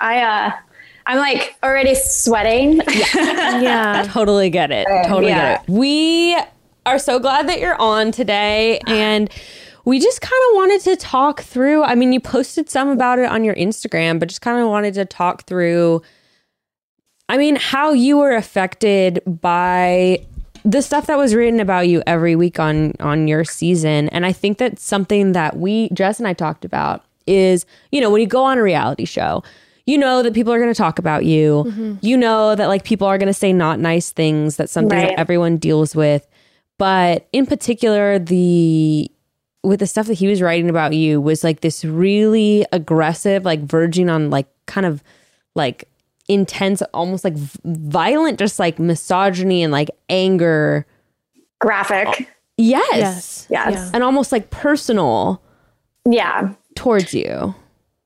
I uh I'm like already sweating. Yeah. Totally get it. Totally yeah. get it. We are so glad that you're on today and we just kind of wanted to talk through. I mean, you posted some about it on your Instagram, but just kind of wanted to talk through I mean, how you were affected by the stuff that was written about you every week on on your season. And I think that's something that we Jess and I talked about is, you know, when you go on a reality show, you know that people are going to talk about you. You know that like people are going to say not nice things. That's something Right. that everyone deals with. But in particular, the with the stuff that he was writing about you was like this really aggressive, like verging on like kind of like intense, almost like v- violent, just like misogyny and like anger. Graphic. Yes. Yes. Yes. Yeah. And almost like personal Yeah. towards you.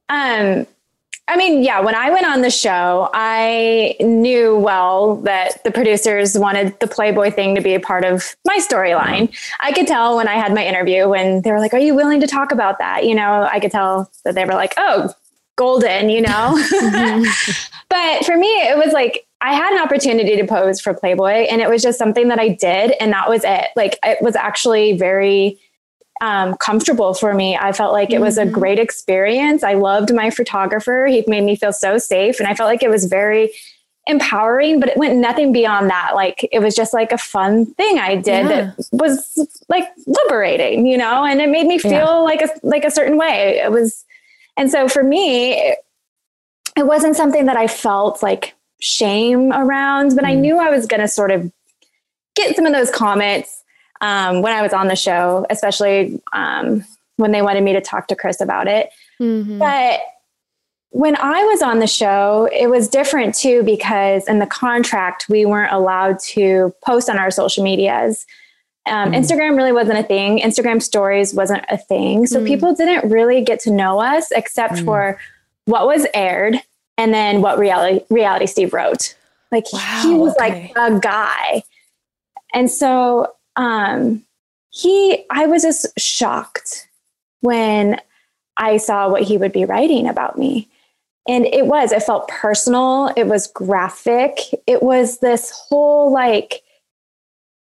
Um I mean, yeah, when I went on the show, I knew well that the producers wanted the Playboy thing to be a part of my storyline. I could tell when I had my interview when they were like, Are you willing to talk about that? You know, I could tell that they were like, Oh, golden, you know? Mm-hmm. but for me, it was like, I had an opportunity to pose for Playboy and it was just something that I did. And that was it. Like, it was actually very um, comfortable for me. I felt like it was a great experience. I loved my photographer. He made me feel so safe. And I felt like it was very empowering, but it went nothing beyond that. Like it was just like a fun thing I did Yeah. that was like liberating, you know, and it made me feel Yeah. like a like a certain way. It was And so for me, it, it wasn't something that I felt like shame around, but I knew I was going to sort of get some of those comments um, when I was on the show, especially um, when they wanted me to talk to Chris about it. Mhm. But when I was on the show, it was different too because in the contract, we weren't allowed to post on our social medias. Um, Instagram really wasn't a thing. Instagram stories wasn't a thing. So Mm. people didn't really get to know us except for what was aired and then what reality reality Steve wrote. Like he was okay. like a guy. And so um he I was just shocked when I saw what he would be writing about me. And it was, it felt personal. It was graphic. It was this whole like,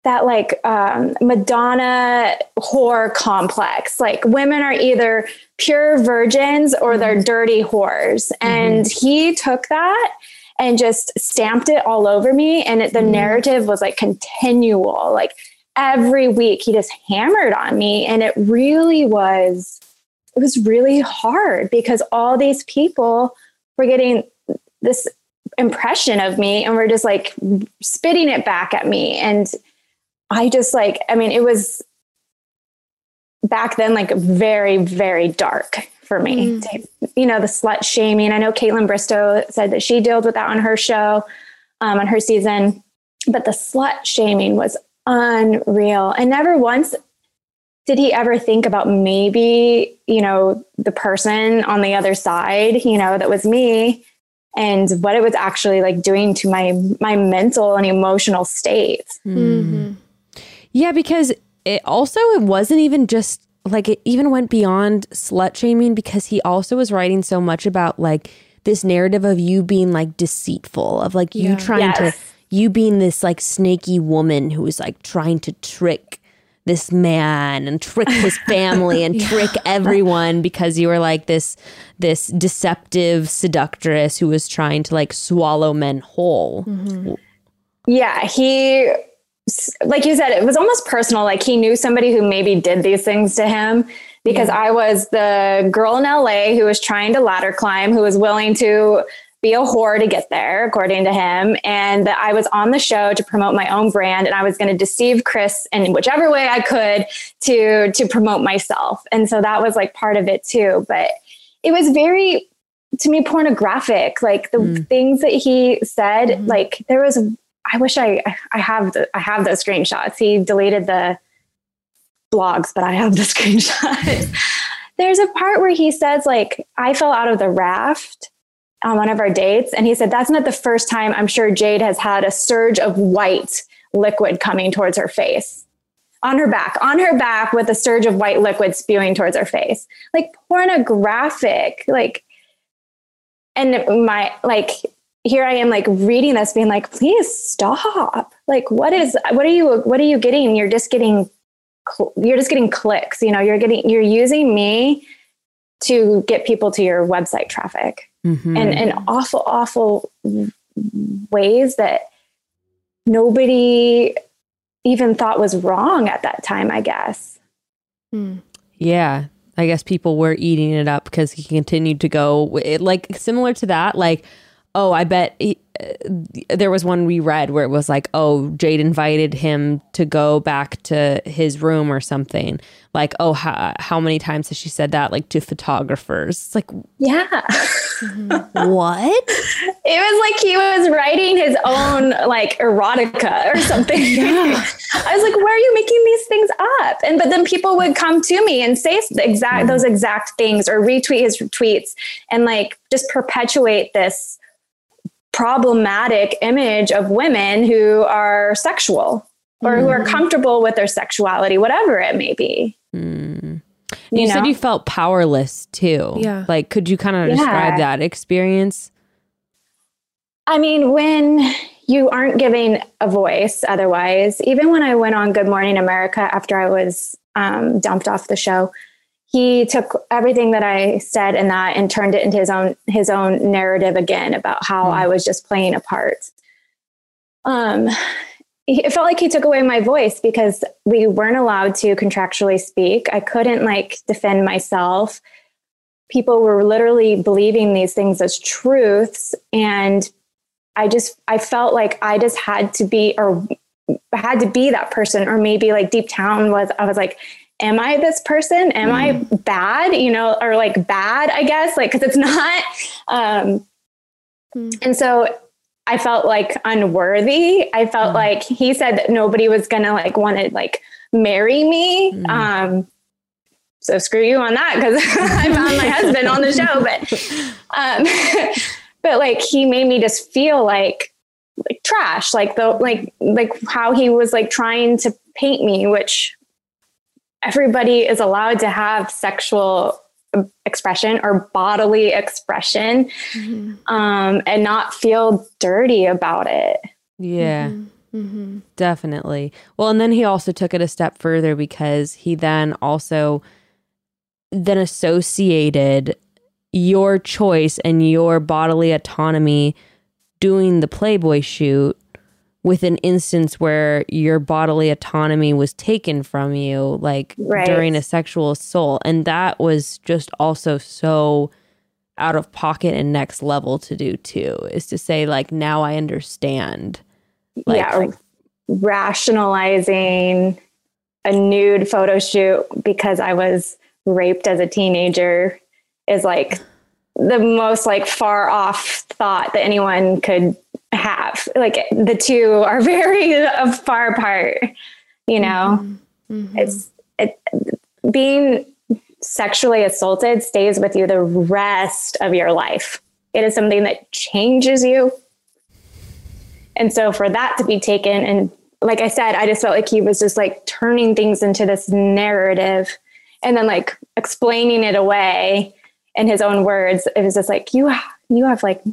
that like um, Madonna whore complex. Like women are either pure virgins or they're dirty whores. And he took that and just stamped it all over me. And it, the narrative was like continual. Like every week he just hammered on me. And it really was, it was really hard because all these people were getting this impression of me and were just like spitting it back at me. And I just like, I mean, it was back then like very, very dark for me. To- you know, the slut shaming. I know Kaitlyn Bristowe said that she dealt with that on her show, um, on her season, but the slut shaming was unreal. And never once did he ever think about maybe, you know, the person on the other side, you know, that was me and what it was actually like doing to my my mental and emotional state. Mhm. Yeah, because it also it wasn't even just like it even went beyond slut shaming because he also was writing so much about like this narrative of you being like deceitful, of like you Yeah. trying to Yes. You being this like snaky woman who was like trying to trick this man and trick his family and trick everyone because you were like this this deceptive seductress who was trying to like swallow men whole. Mm-hmm. Yeah, he like you said, it was almost personal. Like he knew somebody who maybe did these things to him because I was the girl in LA who was trying to ladder climb, who was willing to be a whore to get there, according to him. And that I was on the show to promote my own brand and I was going to deceive Chris in whichever way I could to to promote myself. And so that was like part of it too. But it was very to me pornographic. Like the mm. things that he said, mm-hmm. like there was I wish I I have the I have those screenshots. He deleted the blogs, but I have the screenshots. There's a part where he says like I fell out of the raft on one of our dates and he said that's not the first time I'm sure Jade has had a surge of white liquid coming towards her face. On her back, on her back with a surge of white liquid spewing towards her face. Like pornographic, like and my like here I am like reading this being like please stop like what is what are you what are you getting you're just getting you're just getting clicks you know you're getting you're using me to get people to your website traffic Mhm. and in awful awful ways that nobody even thought was wrong at that time I guess Hmm. Yeah. I guess people were eating it up because he continued to go it, like similar to that like oh I bet he, there was one we read where it was like oh Jade invited him to go back to his room or something like oh how, how many times has she said that like to photographers it's like yeah what It was like he was writing his own like erotica or something. Yeah. I was like, where are you making these things up? And but then people would come to me and say the exact mm. those exact things or retweet his tweets and like just perpetuate this problematic image of women who are sexual or who are comfortable with their sexuality, whatever it may be. Hmm. You you, said know? you felt powerless too Yeah. like could you kind of describe Yeah. that experience I mean, when you aren't giving a voice otherwise, even when I went on Good Morning America after I was um, dumped off the show, he took everything that I said in that and turned it into his own his own narrative again about how I was just playing a part. Um, it felt like he took away my voice because we weren't allowed to contractually speak. I couldn't like defend myself. people were literally believing these things as truths and I just I felt like I just had to be or had to be that person or maybe like deep down was I was like am I this person am mm. I bad you know or like bad I guess like cuz it's not um mm. and so I felt like unworthy I felt mm. like he said that nobody was going to like want to like marry me mm. um so screw you on that because I found my husband on the show but um but like he made me just feel like like trash like the like like how he was like trying to paint me which everybody is allowed to have sexual expression or bodily expression mm-hmm. um, and not feel dirty about it yeah mm-hmm. Mm-hmm. definitely well and then he also took it a step further because he then also then associated your choice and your bodily autonomy doing the Playboy shoot with an instance where your bodily autonomy was taken from you, like right. during a sexual assault. And that was just also so out of pocket and next level to do too, is to say, like, now I understand. Like, yeah, rationalizing a nude photo shoot because I was raped as a teenager is like the most like far off thought that anyone could have. Like the two are very far apart, you know. Mm-hmm. It's it being sexually assaulted stays with you the rest of your life. It is something that changes you. And so for that to be taken and like I said, I just felt like he was just like turning things into this narrative and then like explaining it away in his own words, it was just like, you, you have like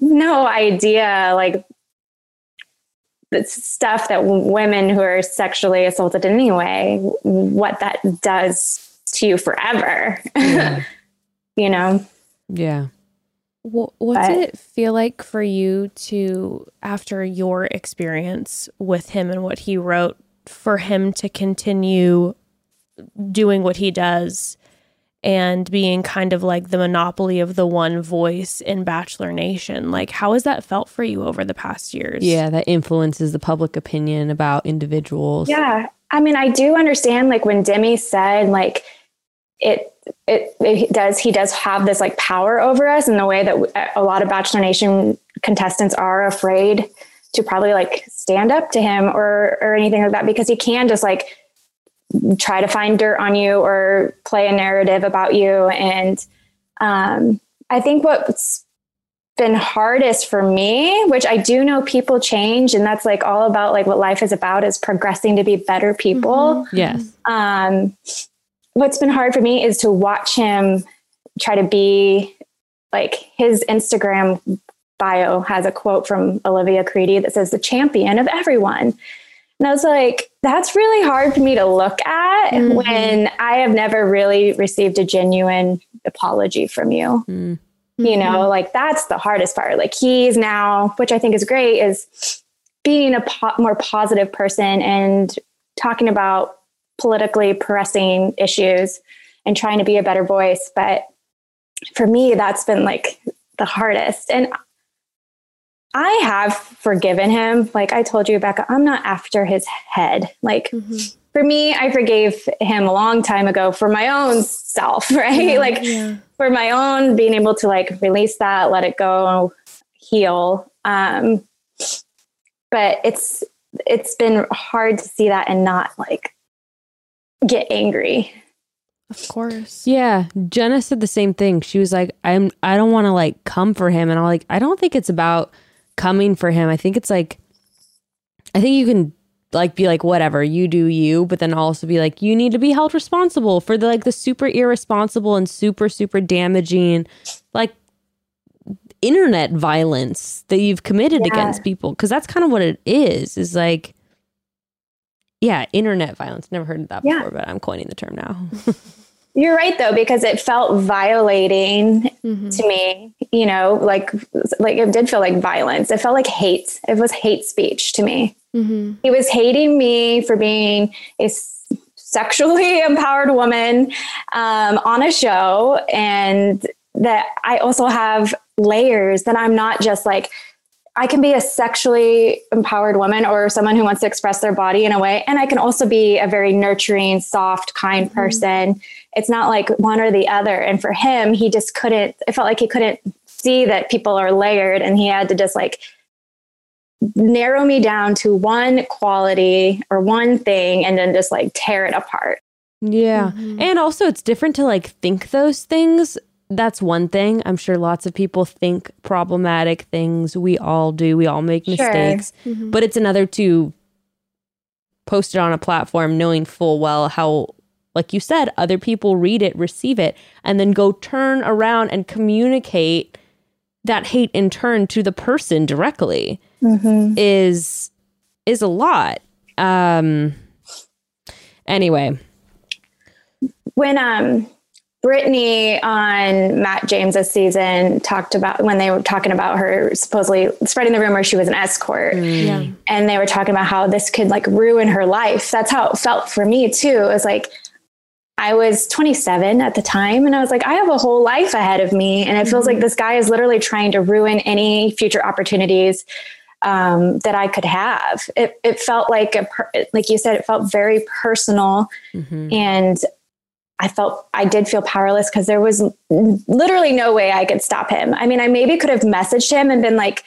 no idea, like the stuff that women who are sexually assaulted anyway, what that does to you forever, yeah. you know? Yeah. What, what but, did it feel like for you to, after your experience with him and what he wrote, for him to continue doing what he does and being kind of like the monopoly of the one voice in Bachelor Nation. Like, how has that felt for you over the past years? Yeah, that influences the public opinion about individuals. Yeah. I mean, I do understand, like, when Demi said, like, it, it, it does, he does have this like power over us in the way that a lot of Bachelor Nation contestants are afraid to probably like stand up to him or, or anything like that because he can just like try to find dirt on you or play a narrative about you. And um, I think what's been hardest for me, which I do know people change, and that's like all about like what life is about is progressing to be better people. Mm-hmm. Yes. Um, what's been hard for me is to watch him try to be like his Instagram bio has a quote from Olivia Caridi that says the champion of everyone. And I was like, that's really hard for me to look at mm-hmm. when I have never really received a genuine apology from you. Mm-hmm. You know, mm-hmm. like that's the hardest part. Like he's now, which I think is great, is being a po- more positive person and talking about politically pressing issues and trying to be a better voice. But for me, that's been like the hardest. And I have forgiven him. Like I told you, Bekah, I'm not after his head. Like mm-hmm. for me, I forgave him a long time ago for my own self, right? Yeah, like yeah. for my own being able to like release that, let it go, heal. Um, but it's it's been hard to see that and not like get angry. Of course. Yeah. Jenna said the same thing. She was like, I'm I don't want to like come for him. And I'm like, I don't think it's about coming for him. I think it's like, I think you can like be like whatever you do you but then also be like you need to be held responsible for the like the super irresponsible and super super damaging like internet violence that you've committed yeah. against people because that's kind of what it is is like yeah internet violence never heard of that yeah. before but i'm coining the term now You're right though, because it felt violating mm-hmm. to me, you know, like, like it did feel like violence. It felt like hate. It was hate speech to me. Mm-hmm. He was hating me for being a sexually empowered woman um, on a show and that I also have layers that I'm not just like, I can be a sexually empowered woman or someone who wants to express their body in a way. And I can also be a very nurturing, soft, kind person. Mm-hmm. It's not like one or the other. And for him, he just couldn't, it felt like he couldn't see that people are layered and he had to just like narrow me down to one quality or one thing and then just like tear it apart. Yeah. Mm-hmm. And also it's different to like think those things. That's one thing. I'm sure lots of people think problematic things. We all do. We all make mistakes. Sure. Mm-hmm. But it's another to post it on a platform knowing full well how like you said other people read it, receive it and then go turn around and communicate that hate in turn to the person directly mm-hmm. is is a lot. Um anyway. When um Brittany on Matt James's season talked about when they were talking about her supposedly spreading the rumor she was an escort. Mm. Yeah. And they were talking about how this could like ruin her life. That's how it felt for me too. It was like I was 27 at the time and I was like, I have a whole life ahead of me. And it feels like mm-hmm. this guy is literally trying to ruin any future opportunities um, that I could have. It, it felt like, a, like you said, it felt very personal. Mm-hmm. And I felt, I did feel powerless because there was literally no way I could stop him. I mean, I maybe could have messaged him and been like,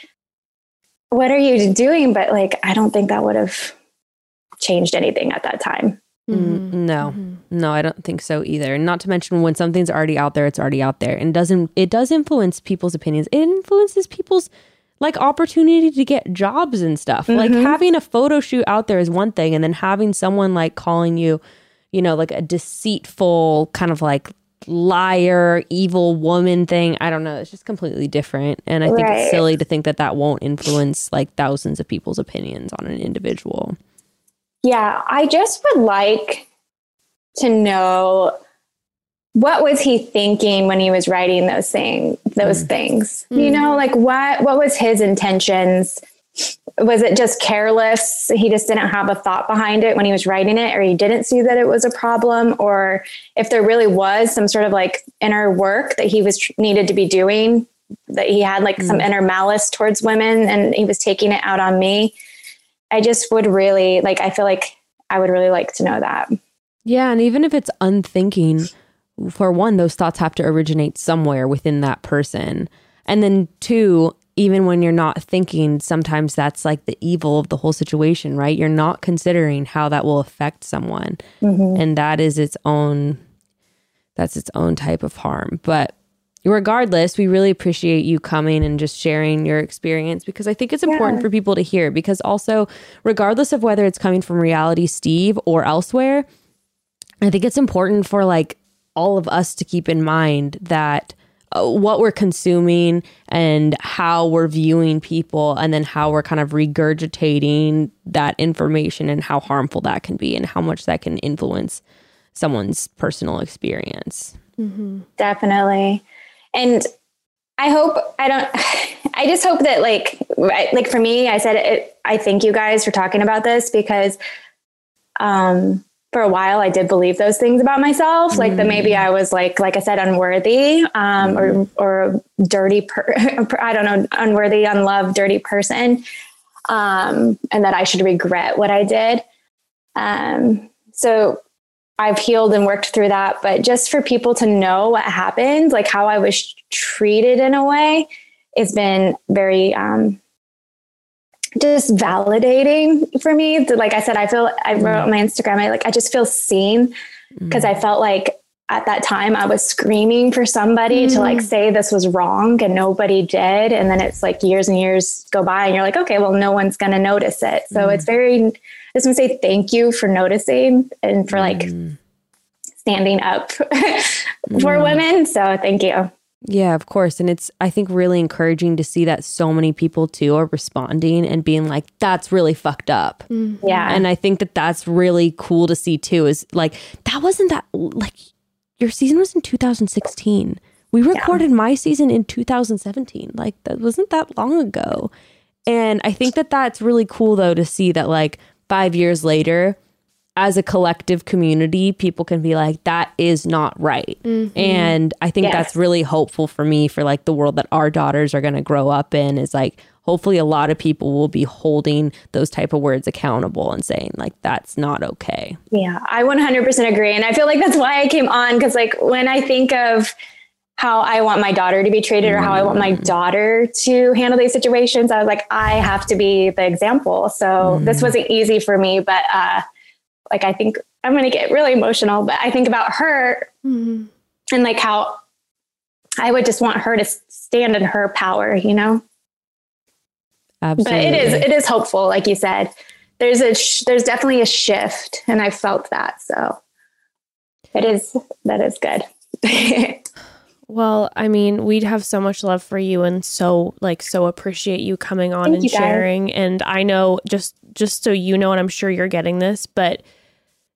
what are you doing? But like, I don't think that would have changed anything at that time. Mm-hmm. No, mm-hmm. no, I don't think so either. Not to mention when something's already out there, it's already out there, and doesn't it does influence people's opinions. It influences people's like opportunity to get jobs and stuff. Mm-hmm. Like having a photo shoot out there is one thing, and then having someone like calling you, you know, like a deceitful kind of like liar, evil woman thing. I don't know. It's just completely different, and I think it's silly to think that that won't influence like thousands of people's opinions on an individual. Yeah, I just would like to know what was he thinking when he was writing those things those mm. things mm. you know like what what was his intentions was it just careless he just didn't have a thought behind it when he was writing it or he didn't see that it was a problem or if there really was some sort of like inner work that he was needed to be doing that he had like mm. some inner malice towards women and he was taking it out on me I just would really like, I feel like I would really like to know that. Yeah. And even if it's unthinking, for one, those thoughts have to originate somewhere within that person. And then two, even when you're not thinking, sometimes that's like the evil of the whole situation, right? You're not considering how that will affect someone. Mm-hmm. And that is its own, that's its own type of harm. But regardless, we really appreciate you coming and just sharing your experience because I think it's important yeah. for people to hear. Because also, regardless of whether it's coming from Reality Steve or elsewhere, I think it's important for like all of us to keep in mind that uh, what we're consuming and how we're viewing people, and then how we're kind of regurgitating that information and how harmful that can be and how much that can influence someone's personal experience. Mm-hmm. Definitely and I hope I don't. I just hope that like like for me, I said it. I thank you guys for talking about this because um, for a while I did believe those things about myself, like that maybe I was like like I said unworthy um, or or dirty. Per- I don't know, unworthy, unloved, dirty person, um, and that I should regret what I did. Um, so I've healed and worked through that. But just for people to know what happened, like how I was treated in a way, it's been very um, just validating for me. Like I said, I feel I wrote on my Instagram, I like I just feel seen because mm. I felt like at that time I was screaming for somebody mm. to like mm. say this was wrong and nobody did. And then it's like years and years go by and you're like, okay, well, no one's gonna notice it. So mm. it's very I just want to say thank you for noticing and for like mm. standing up for mm. women. So thank you. Yeah, of course. And it's, I think, really encouraging to see that so many people too are responding and being like, that's really fucked up. Mm-hmm. Yeah. And I think that that's really cool to see too is like, that wasn't that, like, your season was in 2016. We recorded yeah. my season in 2017. Like, that wasn't that long ago. And I think that that's really cool though to see that, like, five years later, as a collective community, people can be like, that is not right. Mm-hmm. And I think Yes. that's really hopeful for me for like the world that our daughters are going to grow up in is like, hopefully a lot of people will be holding those type of words accountable and saying like, that's not okay. Yeah, I 100% agree. And I feel like that's why I came on because, like, when I think of how I want my daughter to be treated or how I want my mm. daughter to handle these situations, I was like, I have to be the example. So this mm. wasn't easy for me, but uh, like, I think I'm going to get really emotional, but I think about her mm-hmm. and like how I would just want her to stand in her power, you know? Absolutely. but it is it is hopeful like you said there's a sh- there's definitely a shift and i felt that so it is that is good Well, I mean, we'd have so much love for you and so like so appreciate you coming on Thank and you, guys. sharing. And I know just just so you know, and I'm sure you're getting this, but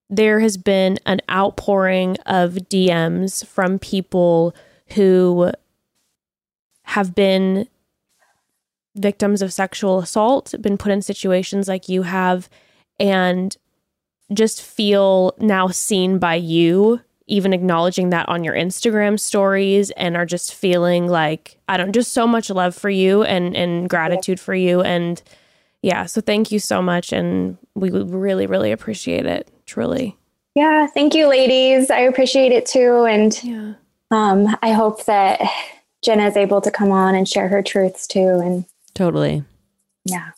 there has been an outpouring of DMs from people who have been victims of sexual assault, been put in situations like you have, and just feel now seen by you, even acknowledging that on your Instagram stories, and are just feeling like I don't just so much love for you and and gratitude for you, and yeah, so thank you so much, and we would really really appreciate it, truly. yeah thank you ladies. I appreciate it too. And Yeah. um i hope that jenna is able to come on and share her truths too. And totally. yeah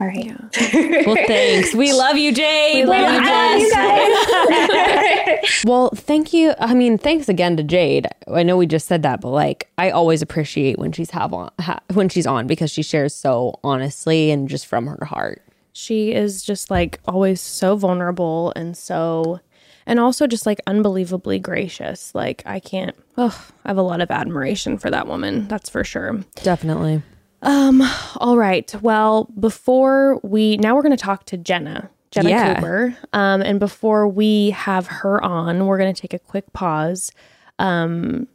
all right Yeah. Well, thanks. We love you, Jade. love you, I love you guys. Well, thank you. I mean, thanks again to Jade. I know we just said that, but like, I always appreciate when she's have on ha, when she's on because she shares so honestly and just from her heart. She is just like always so vulnerable and so and also just like unbelievably gracious. Like I can't oh, I have a lot of admiration for that woman, that's for sure. Definitely. Um all right. Well, before we now we're going to talk to Jenna. Jenna Yeah. Cooper. Um and before we have her on, we're going to take a quick pause. Um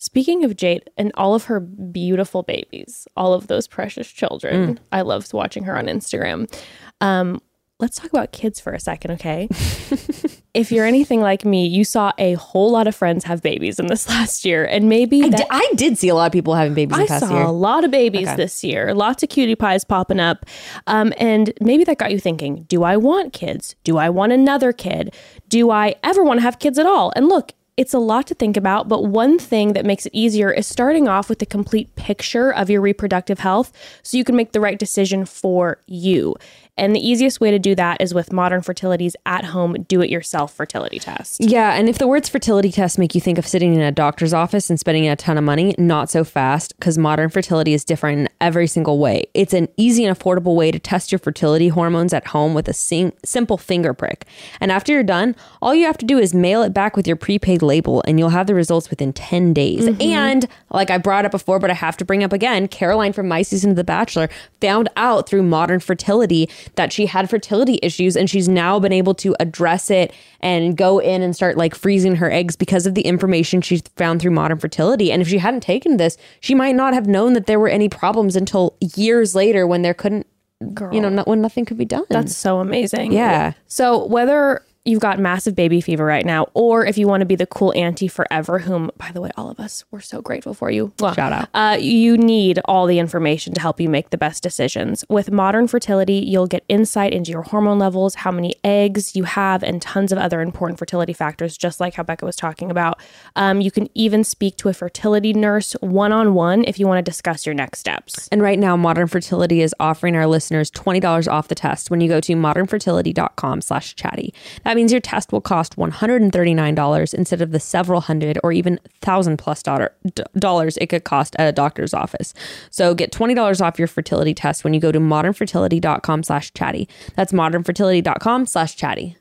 Speaking of Jade and all of her beautiful babies, all of those precious children, I love watching her on Instagram. Um, let's talk about kids for a second, okay? if you're anything like me, you saw a whole lot of friends have babies in this last year, and maybe I, that- di- I did see a lot of people having babies I saw year. a lot of babies Okay. this year, lots of cutie pies popping up. Um, and maybe that got you thinking do I want kids? Do I want another kid? Do I ever want to have kids at all? And look, it's a lot to think about, but one thing that makes it easier is starting off with a complete picture of your reproductive health so you can make the right decision for you. And the easiest way to do that is with Modern Fertility's at home do it yourself fertility test. Yeah, and if the words fertility test make you think of sitting in a doctor's office and spending a ton of money, not so fast because modern fertility is different in every single way. It's an easy and affordable way to test your fertility hormones at home with a sim- simple finger prick. And after you're done, all you have to do is mail it back with your prepaid label and you'll have the results within 10 days. Mm-hmm. And like I brought up before, but I have to bring up again, Caroline from my season of The Bachelor found out through modern fertility that she had fertility issues and she's now been able to address it and go in and start like freezing her eggs because of the information she found through modern fertility. And if she hadn't taken this, she might not have known that there were any problems until years later when there couldn't, you know, no, when nothing could be done. That's so amazing. Yeah. So whether you've got massive baby fever right now, or if you want to be the cool auntie forever, whom, by the way, all of us, we're so grateful for you. Well, Shout out. Uh, you need all the information to help you make the best decisions. With modern fertility, you'll get insight into your hormone levels, how many eggs you have, and tons of other important fertility factors, just like how Bekah was talking about. Um, you can even speak to a fertility nurse one on one if you want to discuss your next steps. And right now, Modern Fertility is offering our listeners $20 off the test when you go to modernfertility.com slash chatty. That means your test will cost $139 instead of the several hundred or even thousand plus dollar, d- dollars it could cost at a doctor's office. So get $20 off your fertility test when you go to modernfertility.com slash chatty. That's modernfertility.com slash chatty.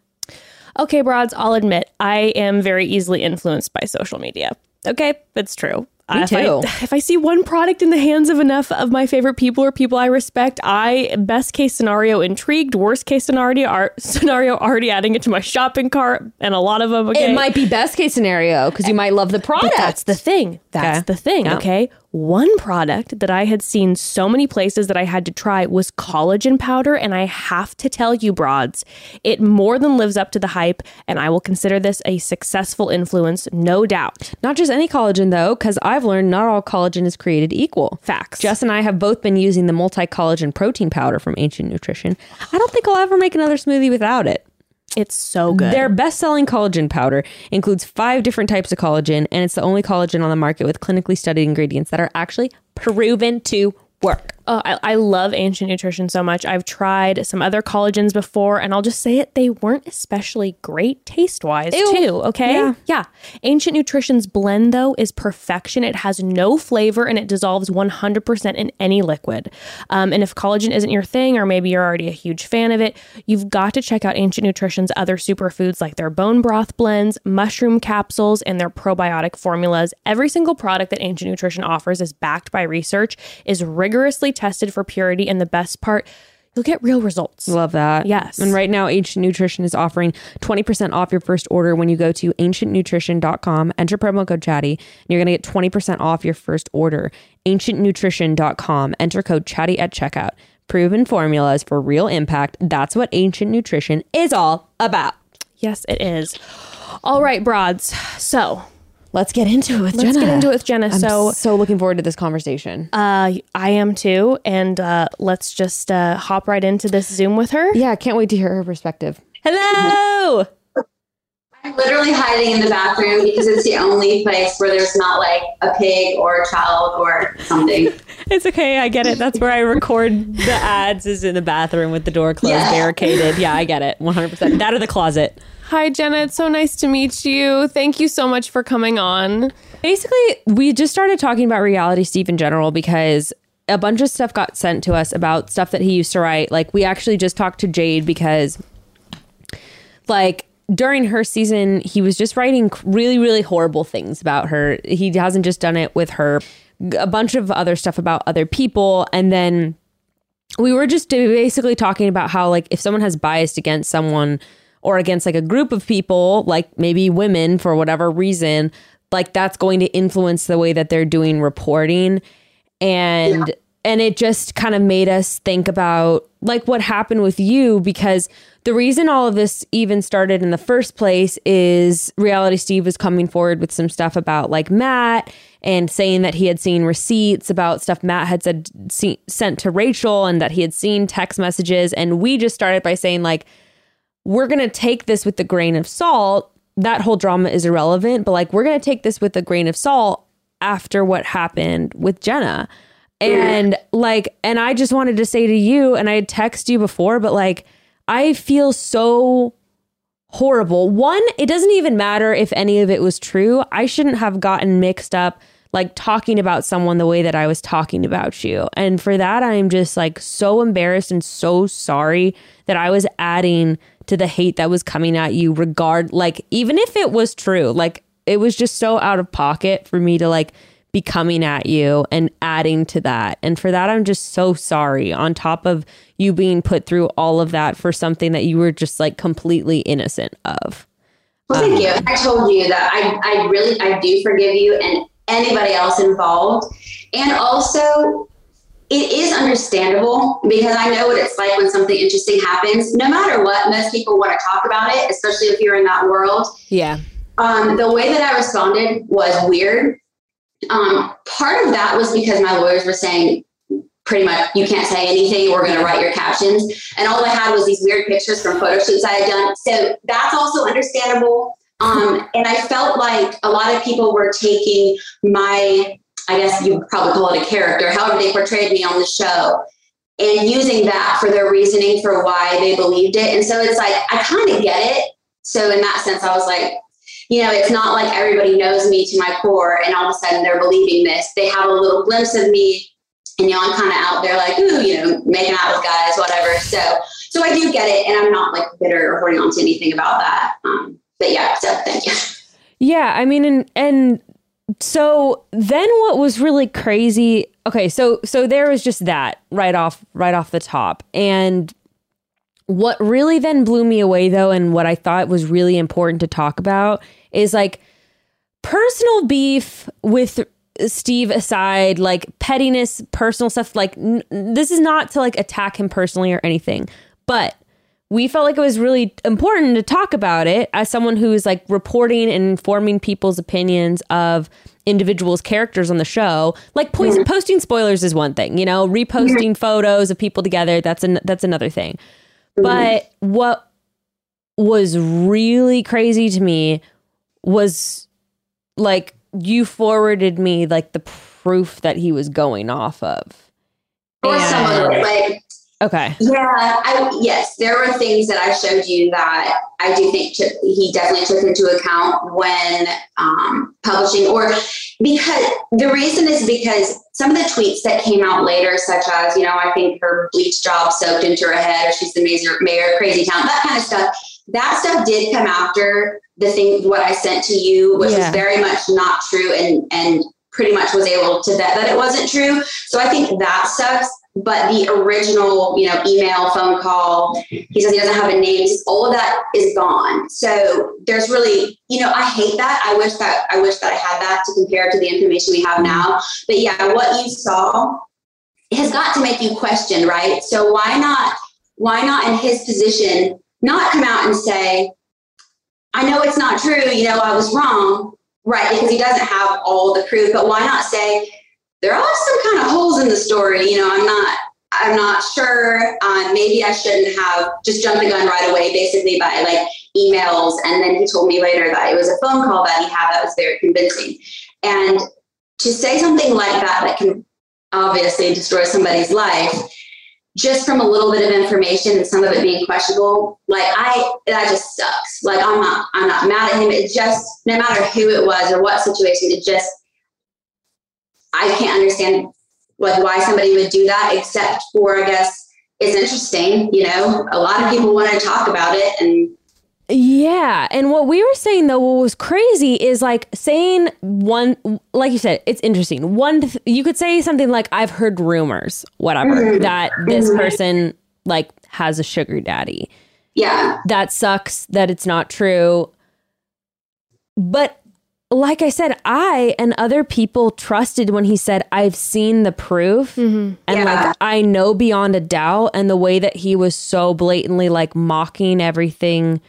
Okay, broads, I'll admit I am very easily influenced by social media. Okay, it's true. Me if I, too. if I see one product in the hands of enough of my favorite people or people I respect, I best case scenario intrigued, worst case scenario scenario already adding it to my shopping cart, and a lot of them. Okay, It might be best case scenario because you might love the product. But that's the thing. That's Okay. the thing. Yeah. Okay. One product that I had seen so many places that I had to try was collagen powder. And I have to tell you, broads, it more than lives up to the hype. And I will consider this a successful influence, no doubt. Not just any collagen though, because I've learned not all collagen is created equal. Facts. Jess and I have both been using the multi collagen protein powder from Ancient Nutrition. I don't think I'll ever make another smoothie without it. It's so good. Their best selling collagen powder includes five different types of collagen, and it's the only collagen on the market with clinically studied ingredients that are actually proven to work. Oh, I, I love Ancient Nutrition so much. I've tried some other collagens before, and I'll just say it, they weren't especially great taste wise, too. Okay. Yeah. yeah. Ancient Nutrition's blend, though, is perfection. It has no flavor and it dissolves 100% in any liquid. Um, and if collagen isn't your thing, or maybe you're already a huge fan of it, you've got to check out Ancient Nutrition's other superfoods like their bone broth blends, mushroom capsules, and their probiotic formulas. Every single product that Ancient Nutrition offers is backed by research, is rigorously tested for purity, and the best part, you'll get real results. Love that. Yes. And right now, Ancient Nutrition is offering 20% off your first order when you go to ancientnutrition.com, enter promo code chatty, and you're going to get 20% off your first order. Ancientnutrition.com, enter code chatty at checkout. Proven formulas for real impact. That's what Ancient Nutrition is all about. Yes, it is. All right, broads. So Let's get into it with let's Jenna. get into it with Jenna. I'm so so looking forward to this conversation. uh, I am too, and uh, let's just uh, hop right into this Zoom with her. yeah, can't wait to hear her perspective. Hello. I'm literally hiding in the bathroom because it's the only place where there's not like a pig or a child or something. It's okay. I get it. That's where I record the ads is in the bathroom with the door closed, Yeah. barricaded. Yeah, I get it. 100%. That or the closet. Hi, Jenna. It's so nice to meet you. Thank you so much for coming on. Basically, we just started talking about reality Steve in general because a bunch of stuff got sent to us about stuff that he used to write. Like, we actually just talked to Jade because, like, during her season, he was just writing really, really horrible things about her. He hasn't just done it with her, a bunch of other stuff about other people. And then we were just basically talking about how, like, if someone has biased against someone or against like a group of people, like maybe women for whatever reason, like that's going to influence the way that they're doing reporting. And and it just kind of made us think about like what happened with you because the reason all of this even started in the first place is reality steve was coming forward with some stuff about like matt and saying that he had seen receipts about stuff matt had said see, sent to rachel and that he had seen text messages and we just started by saying like we're going to take this with a grain of salt that whole drama is irrelevant but like we're going to take this with a grain of salt after what happened with jenna and like, and I just wanted to say to you, and I had texted you before, but like, I feel so horrible. One, it doesn't even matter if any of it was true. I shouldn't have gotten mixed up like talking about someone the way that I was talking about you. And for that, I am just like so embarrassed and so sorry that I was adding to the hate that was coming at you, regard like, even if it was true, like, it was just so out of pocket for me to like be coming at you and adding to that. And for that, I'm just so sorry. On top of you being put through all of that for something that you were just like completely innocent of. Well, thank you. I told you that I, I really, I do forgive you and anybody else involved. And also, it is understandable because I know what it's like when something interesting happens. No matter what, most people want to talk about it, especially if you're in that world. Yeah. Um, the way that I responded was weird. Um, part of that was because my lawyers were saying, pretty much, you can't say anything. We're going to write your captions. And all I had was these weird pictures from photo shoots I had done. So that's also understandable. Um, and I felt like a lot of people were taking my, I guess you probably call it a character, however they portrayed me on the show, and using that for their reasoning for why they believed it. And so it's like, I kind of get it. So in that sense, I was like, you know, it's not like everybody knows me to my core and all of a sudden they're believing this. They have a little glimpse of me and you know, I'm kind of out there like, ooh, you know, making out with guys, whatever. So, so I do get it. And I'm not like bitter or holding on to anything about that. Um, but yeah, so thank you. Yeah, I mean and and so then what was really crazy okay so so there was just that right off right off the top and what really then blew me away though and what i thought was really important to talk about is like personal beef with Steve aside, like pettiness, personal stuff. Like n- this is not to like attack him personally or anything, but we felt like it was really important to talk about it as someone who's like reporting and informing people's opinions of individuals' characters on the show. Like po- Mm-hmm. posting spoilers is one thing, you know, reposting photos of people together. That's an that's another thing. Mm-hmm. But what was really crazy to me was like you forwarded me like the proof that he was going off of. Or some of like Okay. Yeah, I, yes, there were things that I showed you that I do think took, he definitely took into account when um, publishing, or because the reason is because some of the tweets that came out later, such as, you know, I think her bleach job soaked into her head, or she's the mayor, mayor of crazy town, that kind of stuff. That stuff did come after the thing, what I sent to you, which Yeah. was very much not true and, and pretty much was able to vet that it wasn't true. So I think that sucks. But the original, you know, email, phone call, he says he doesn't have a name. All of that is gone. So there's really, you know, I hate that. I wish that I wish that I had that to compare to the information we have now. But yeah, what you saw has got to make you question, right? So why not, why not in his position, not come out and say, I know it's not true, you know, I was wrong, right? Because he doesn't have all the proof, but why not say, there are some kind of holes in the story. You know, I'm not, I'm not sure. Uh, maybe I shouldn't have just jumped the gun right away, basically by like emails. And then he told me later that it was a phone call that he had that was very convincing. And to say something like that, that can obviously destroy somebody's life, just from a little bit of information and some of it being questionable, like I, that just sucks. Like I'm not, I'm not mad at him. It just, no matter who it was or what situation, it just, I can't understand like why somebody would do that, except for I guess it's interesting. You know, a lot of people want to talk about it, and Yeah, and what we were saying though, what was crazy is like saying one, like you said, it's interesting. One, th- you could say something like, "I've heard rumors, whatever, mm-hmm. that this mm-hmm. person like has a sugar daddy." yeah, That sucks that it's not true. But like I said, I and other people trusted when he said, I've seen the proof mm-hmm. and Yeah. like I know beyond a doubt. And the way that he was so blatantly like mocking everything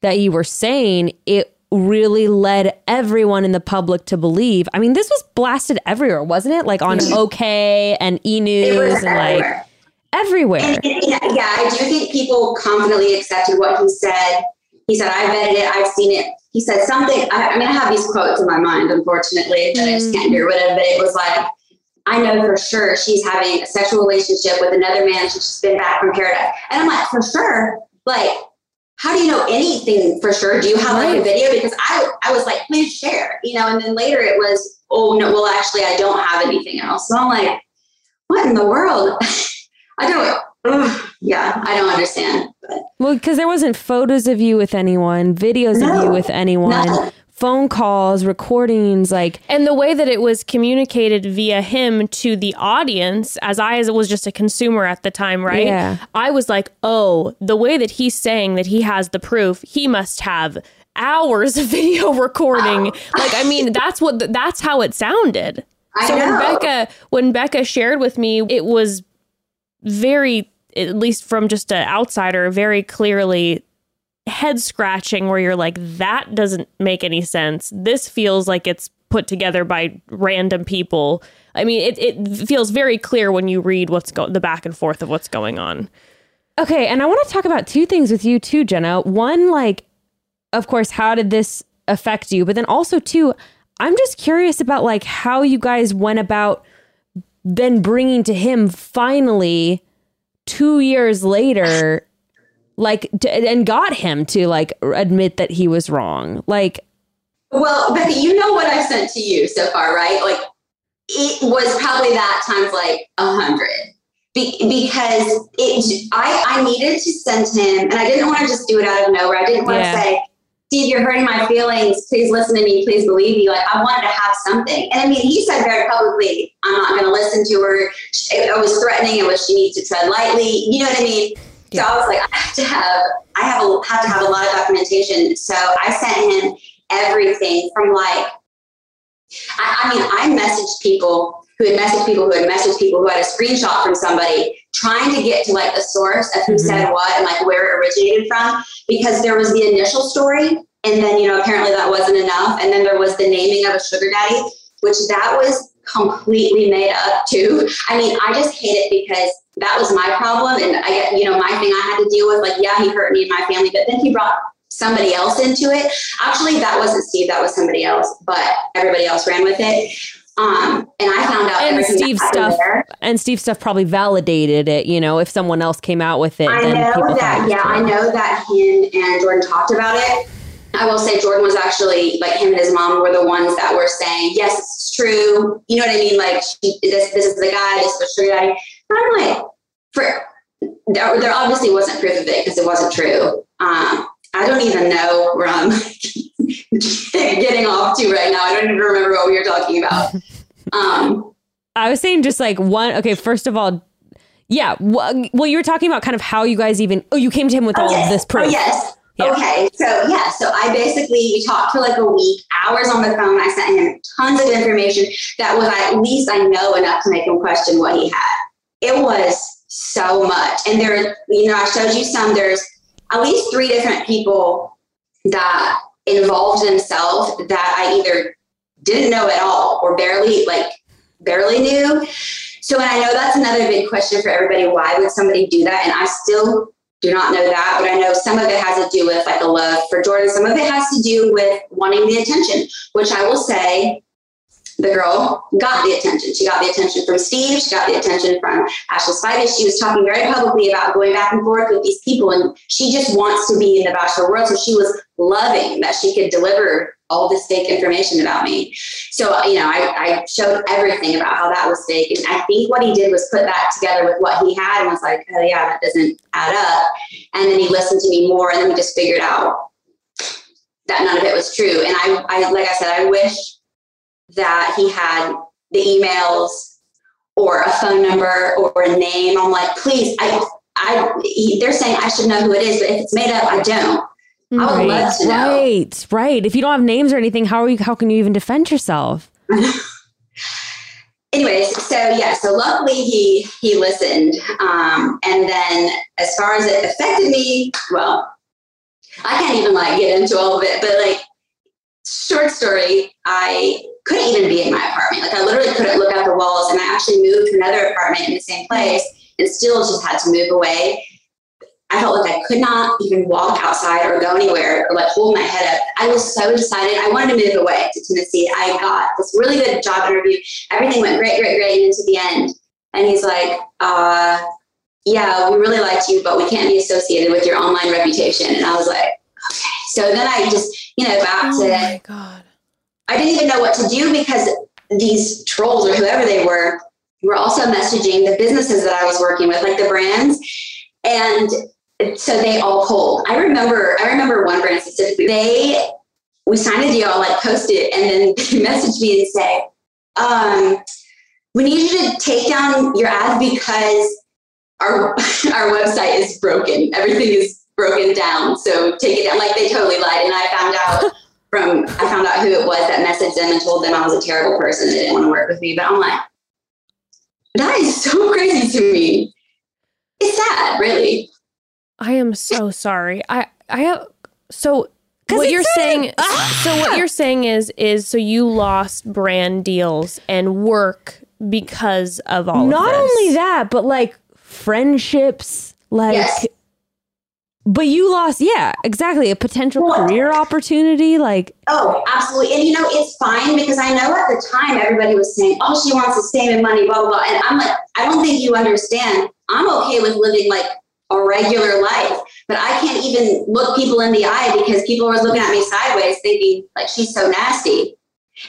that you were saying, it really led everyone in the public to believe. I mean, this was blasted everywhere, wasn't it? Like on mm-hmm. OK and E News and like everywhere. everywhere. And, and, yeah, yeah, I do think people confidently accepted what he said. He said, "I vetted it. I've seen it." He said something. I, mean, I have these quotes in my mind, unfortunately, that I just can't get rid of. But it was like, "I know for sure she's having a sexual relationship with another man. She's just been back from paradise." And I'm like, "For sure? Like, how do you know anything for sure? Do you have like a video? Because I, I was like, please share, you know." And then later it was, "Oh no, well actually I don't have anything else." So I'm like, "What in the world?" I don't. Ugh, yeah, I don't understand. But Well, because there wasn't photos of you with anyone, videos of you with anyone, No. phone calls, recordings, like And the way that it was communicated via him to the audience, as I as was just a consumer at the time, right? Yeah. I was like, oh, the way that he's saying that he has the proof, he must have hours of video recording. like, I mean, that's what that's how it sounded. I so when. Bekah when Bekah shared with me, it was very, at least from just an outsider, very clearly head scratching where you're like, that doesn't make any sense. This feels like it's put together by random people. I mean, it, it feels very clear when you read what's go- the back and forth of what's going on. Okay, and I want to talk about two things with you too, Jenna. One, like, of course, how did this affect you? But then also, two, I'm just curious about like how you guys went about then bringing to him finally two years later, like, to, and got him to like admit that he was wrong. Like, Well, Becky, you know what I've sent to you so far, right? Like, it was probably that times like a hundred. Be- because it, I, I needed to send him, and I didn't want to just do it out of nowhere. I didn't want Yeah. to say, Steve, you're hurting my feelings. Please listen to me. Please believe me. Like, I wanted to have something. And I mean, he said very publicly, I'm not going to listen to her. I was threatening. It was she needs to tread lightly. You know what I mean? So I was like, I have to have, I have a, have to have a lot of documentation. So I sent him everything from like I, I mean, I messaged people who had messaged people who had messaged people who had a screenshot from somebody trying to get to like the source of who mm-hmm. said what and like where it originated from because there was the initial story and then you know apparently that wasn't enough and then there was the naming of a sugar daddy which that was completely made up too. I mean i just hate it because that was my problem and i get you know my thing i had to deal with like yeah he hurt me and my family but then he brought somebody else into it. Actually that wasn't steve that was somebody else but everybody else ran with it um, and I found out and Steve stuff there. and Steve stuff probably validated it. You know, if someone else came out with it, I know that. Yeah, I know that him and Jordan talked about it. I will say Jordan was actually like him and his mom were the ones that were saying, "Yes, it's true." You know what I mean? Like she, this, this is the guy. This was true. Guy. I'm like, for there, there obviously wasn't proof of it because it wasn't true. Um, I don't even know where I'm getting off to right now. I don't even remember what we were talking about. Um, I was saying just like one. Okay, first of all, yeah. Well, you were talking about kind of how you guys even. Oh, you came to him with all of this proof. Oh, yes. Yeah. Okay, so yeah, so I basically we talked for like a week, hours on the phone. I sent him tons of information that was at least I know enough to make him question what he had. It was so much, and there, you know, I showed you some. There's at least three different people that involved themselves that I either didn't know at all or barely like barely knew. So and I know that's another big question for everybody. Why would somebody do that? And I still do not know that, but I know some of it has to do with like a love for Jordan. Some of it has to do with wanting the attention, which I will say the girl got the attention. She got the attention from Steve. She got the attention from Ashley Spivey. She was talking very publicly about going back and forth with these people, and she just wants to be in the Bachelor world. So she was loving that she could deliver all this fake information about me. So, you know, I, I showed everything about how that was fake. And I think what he did was put that together with what he had and was like, oh, yeah, that doesn't add up. And then he listened to me more and then we just figured out that none of it was true. And I, I like I said, I wish that he had the emails or a phone number or a name. I'm like, please, I, I, he, they're saying I should know who it is, but if it's made up, I don't. I would right, love to know. Right, right. If you don't have names or anything, how are you? How can you even defend yourself? Anyways, so yeah, so luckily he he listened, um, and then as far as it affected me, well, I can't even like get into all of it, but like short story, I couldn't even be in my apartment. Like I literally couldn't look at the walls, and I actually moved to another apartment in the same place, and still just had to move away. I felt like I could not even walk outside or go anywhere or like hold my head up. I was so excited. I wanted to move away to Tennessee. I got this really good job interview. Everything went great, great, great into the end. And he's like, uh, yeah, we really liked you, but we can't be associated with your online reputation. And I was like, okay. So then I just, you know, back oh to, my God. I didn't even know what to do because these trolls or whoever they were were also messaging the businesses that I was working with, like the brands. And so they all pulled. I remember, I remember one brand specifically. They, we signed a deal, like post it, and then they messaged me and say, um, "We need you to take down your ads because our our website is broken. Everything is broken down. So take it down." Like they totally lied, and I found out. From I found out who it was that messaged them and told them I was a terrible person and they didn't want to work with me. But I'm like, that is so crazy to me. It's sad, really. I am so sorry. I I have so what you're saying ah! so what you're saying is is so you lost brand deals and work because of all Not of only that, but like friendships, like yes. But you lost, yeah, exactly. A potential well, career opportunity. Like, oh, absolutely. And you know, it's fine because I know at the time everybody was saying, oh, she wants to stay in money, blah, blah, blah. And I'm like, I don't think you understand. I'm okay with living like a regular life. But I can't even look people in the eye because people were looking at me sideways thinking like she's so nasty.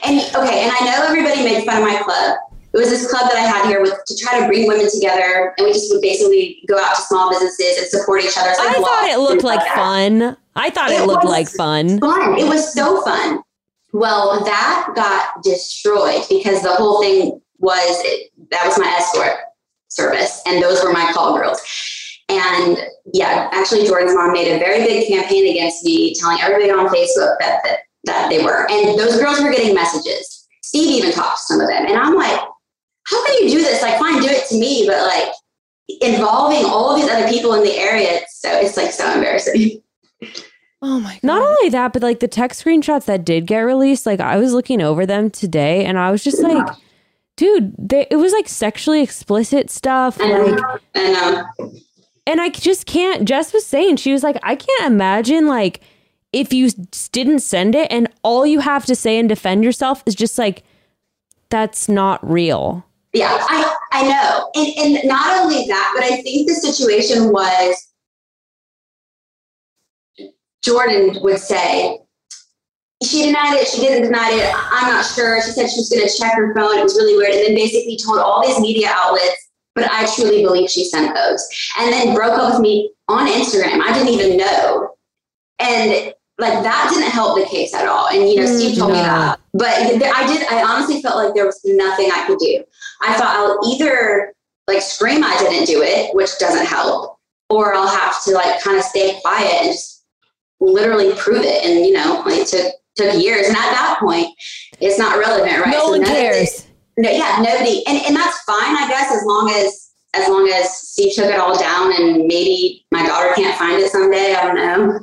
And okay, and I know everybody made fun of my club. It was this club that I had here with to try to bring women together, and we just would basically go out to small businesses and support each other. Like I thought it looked like, fun. I thought it, it looked like fun. Fun. It was so fun. Well, that got destroyed because the whole thing was it, that was my escort service, and those were my call girls. And yeah, actually, Jordan's mom made a very big campaign against me, telling everybody on Facebook that, that, that they were. And those girls were getting messages Steve even talked to some of them. And I'm like, how can you do this? Like, fine, do it to me, but like involving all of these other people in the area, it's so it's like so embarrassing. Oh my god. Not only that, but like the text screenshots that did get released, like I was looking over them today and I was just like, dude, they, it was like sexually explicit stuff. Like, And um, and I just can't. Jess was saying, she was like, I can't imagine like if you didn't send it and all you have to say and defend yourself is just like, that's not real. Yeah, I, I know. And, and not only that, but I think the situation was Jordan would say, she denied it, she didn't deny it, I'm not sure. She said she was going to check her phone. It was really weird. And then basically told all these media outlets, but I truly believe she sent those. And then broke up with me on Instagram. I didn't even know. And like that didn't help the case at all. And you know, Steve told me that. Mm-hmm. But th- I did, I honestly felt like there was nothing I could do. I thought I'll either like scream I didn't do it, which doesn't help, or I'll have to like kind of stay quiet and just literally prove it. And you know, like it took took years. And at that point, it's not relevant, right? No So one none of it- cares. no, yeah, nobody, and and that's fine, I guess, as long as as long as Steve took it all down, and maybe my daughter can't find it someday. I don't know.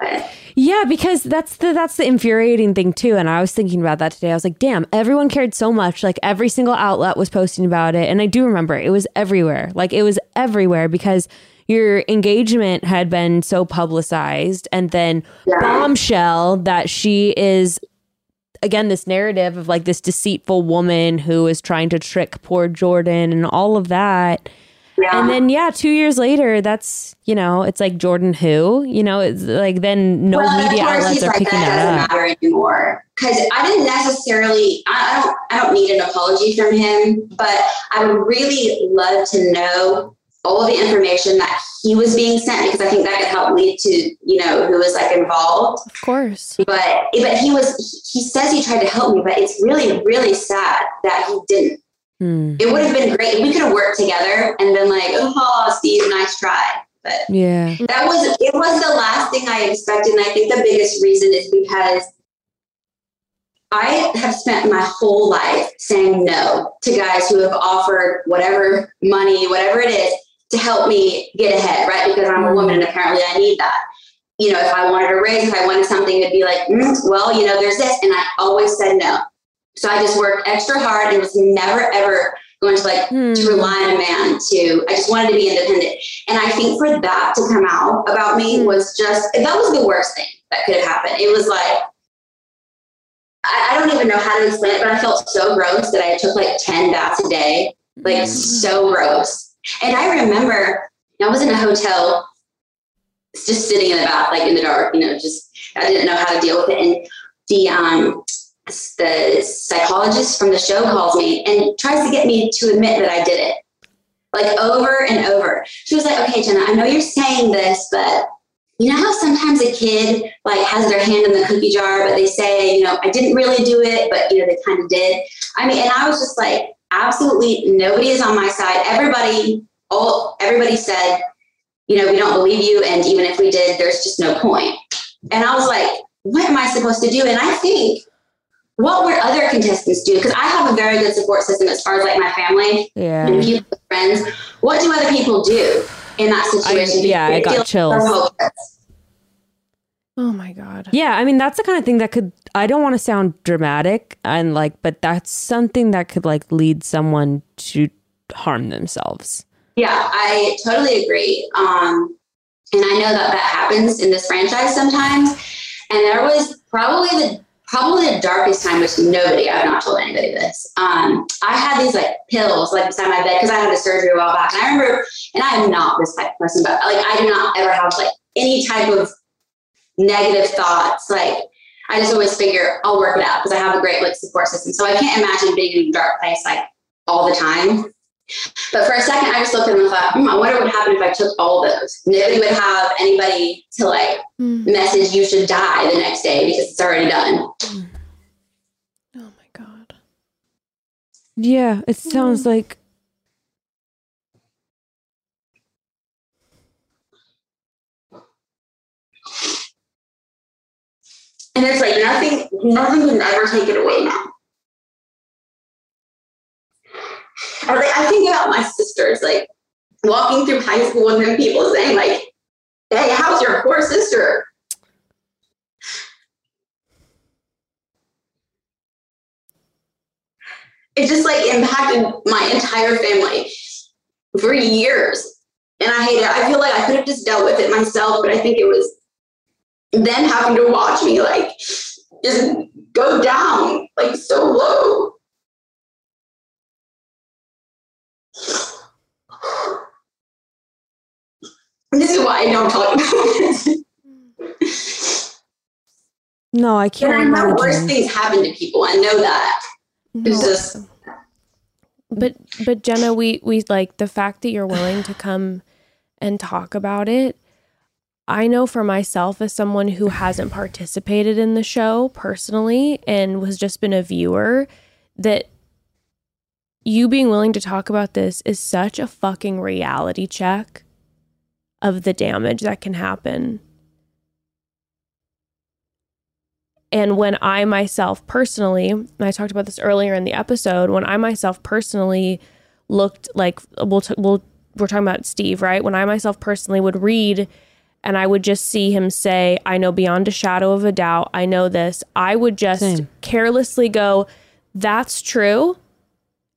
But Yeah, because that's the that's the infuriating thing too. And I was thinking about that today. I was like, damn, everyone cared so much. Like every single outlet was posting about it. And I do remember it was everywhere. Like it was everywhere because your engagement had been so publicized and then Yeah. bombshell that she is again this narrative of like this deceitful woman who is trying to trick poor Jordan and all of that. Yeah, And then yeah, two years later, that's you know, it's like Jordan who, you know, it's like then no Well, media outlets he's are like, picking that that doesn't up. matter anymore because I didn't necessarily. I, I don't. I don't need an apology from him, but I would really love to know all the information that he was being sent because I think that could help lead to you know who was like involved. Of course. But but he was. He says he tried to help me, but it's really really sad that he didn't. Hmm. It would have been great if we could have worked together and been like, oh, Steve, nice try. But Yeah. that was it was the last thing I expected. And I think the biggest reason is because I have spent my whole life saying no to guys who have offered whatever money, whatever it is, to help me get ahead, right? Because I'm a woman and apparently I need that. You know, if I wanted a raise, if I wanted something, it'd be like, mm, well, you know, there's this. And I always said no. So I just worked extra hard and was never, ever going to like Hmm. to rely on a man to i just wanted to be independent. And i think for that to come out about me was just that was the worst thing that could have happened. It was like I, I don't even know how to explain it but i felt so gross that i took like 10 baths a day like so gross. And i remember i was in a hotel just sitting in the bath like in the dark you know just i didn't know how to deal with it. And the um the psychologist from the show calls me and tries to get me to admit that I did it, like over and over. She was like, "Okay, Jenna, I know you're saying this, but you know how sometimes a kid like has their hand in the cookie jar, but they say, you know, I didn't really do it, but you know, they kind of did." I mean, and I was just like, absolutely nobody is on my side. Everybody, all everybody said, you know, we don't believe you, and even if we did, there's just no point. And I was like, what am I supposed to do? And I think what would other contestants do? Because I have a very good support system as far as like my family Yeah. and few friends. What do other people do in that situation? yeah, I got feel chills. Oh my god. Yeah, I mean that's the kind of thing that could I don't want to sound dramatic and like but that's something that could like lead someone to harm themselves. Yeah, I totally agree. Um, and I know that that happens in this franchise sometimes. And there was probably the probably the darkest time, which nobody, I've not told anybody this. Um, I had these like pills like beside my bed because I had a surgery a while back. And I remember, and I am not this type of person, but like I do not ever have like any type of negative thoughts. Like I just always figure I'll work it out because I have a great like support system. So I can't imagine being in a dark place like all the time. But for a second, I just looked at them and thought, hmm, I wonder what would happen if I took all those. Nobody would have anybody to like Hmm. message you should die the next day because it's already done. Oh my god. Yeah, it sounds like And it's like nothing, nothing can ever take it away now. Or like I think about my sisters, like walking through high school and then people saying like, "Hey, how's your poor sister?" It just like impacted my entire family for years, and I hate it. I feel like I could have just dealt with it myself, but I think it was them having to watch me like just go down like so low. This is why I don't talk about it. No, I can't I know worse things happen to people. I know that. It's just but but Jenna, we we like the fact that you're willing to come and talk about it. I know for myself as someone who hasn't participated in the show personally and was just been a viewer that you being willing to talk about this is such a fucking reality check of the damage that can happen. And when I myself personally, and I talked about this earlier in the episode, when I myself personally looked like we'll, t- we'll we're talking about Steve, right? When I myself personally would read and I would just see him say, I know beyond a shadow of a doubt, I know this, I would just Same. carelessly go, that's true.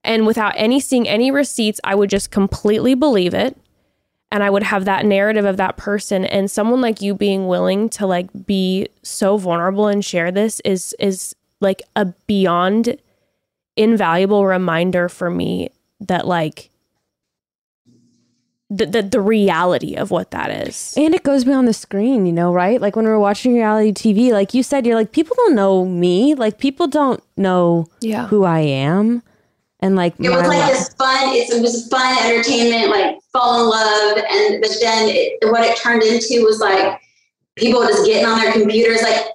And without any seeing any receipts, I would just completely believe it. And I would have that narrative of that person and someone like you being willing to like be so vulnerable and share this is is like a beyond invaluable reminder for me that like the, the the reality of what that is. And it goes beyond the screen, you know, right? Like when we're watching reality TV, like you said, you're like, people don't know me. Like people don't know Yeah. who I am. And like, it was like this fun. It's, it was fun entertainment, like fall in love, and but then it, what it turned into was like people just getting on their computers, like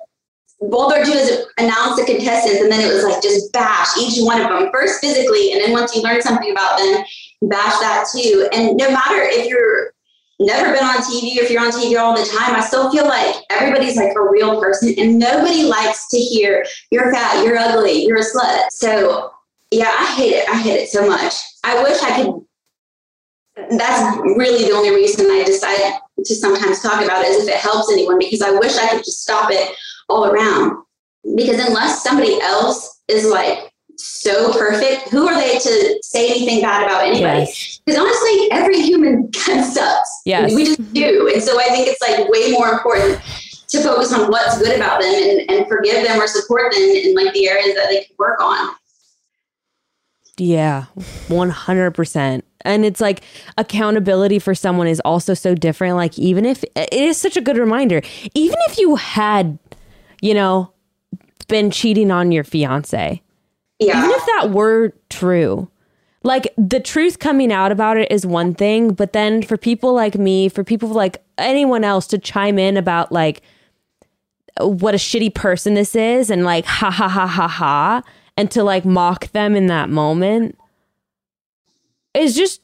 all they're doing is announce the contestants, and then it was like just bash each one of them first physically, and then once you learn something about them, bash that too. And no matter if you're never been on TV or if you're on TV all the time, I still feel like everybody's like a real person, and nobody likes to hear you're fat, you're ugly, you're a slut. So yeah, I hate it. I hate it so much. I wish I could. That's really the only reason I decided to sometimes talk about it is if it helps anyone, because I wish I could just stop it all around. Because unless somebody else is like so perfect, who are they to say anything bad about anybody? Yes. Because honestly, every human kind of sucks. Yes. We just do. And so I think it's like way more important to focus on what's good about them and, and forgive them or support them in like the areas that they can work on. Yeah, 100%. And it's like accountability for someone is also so different. Like, even if it is such a good reminder, even if you had, you know, been cheating on your fiance, Yeah. even if that were true, like the truth coming out about it is one thing. But then for people like me, for people like anyone else to chime in about like what a shitty person this is and like ha ha ha ha ha and to like mock them in that moment is just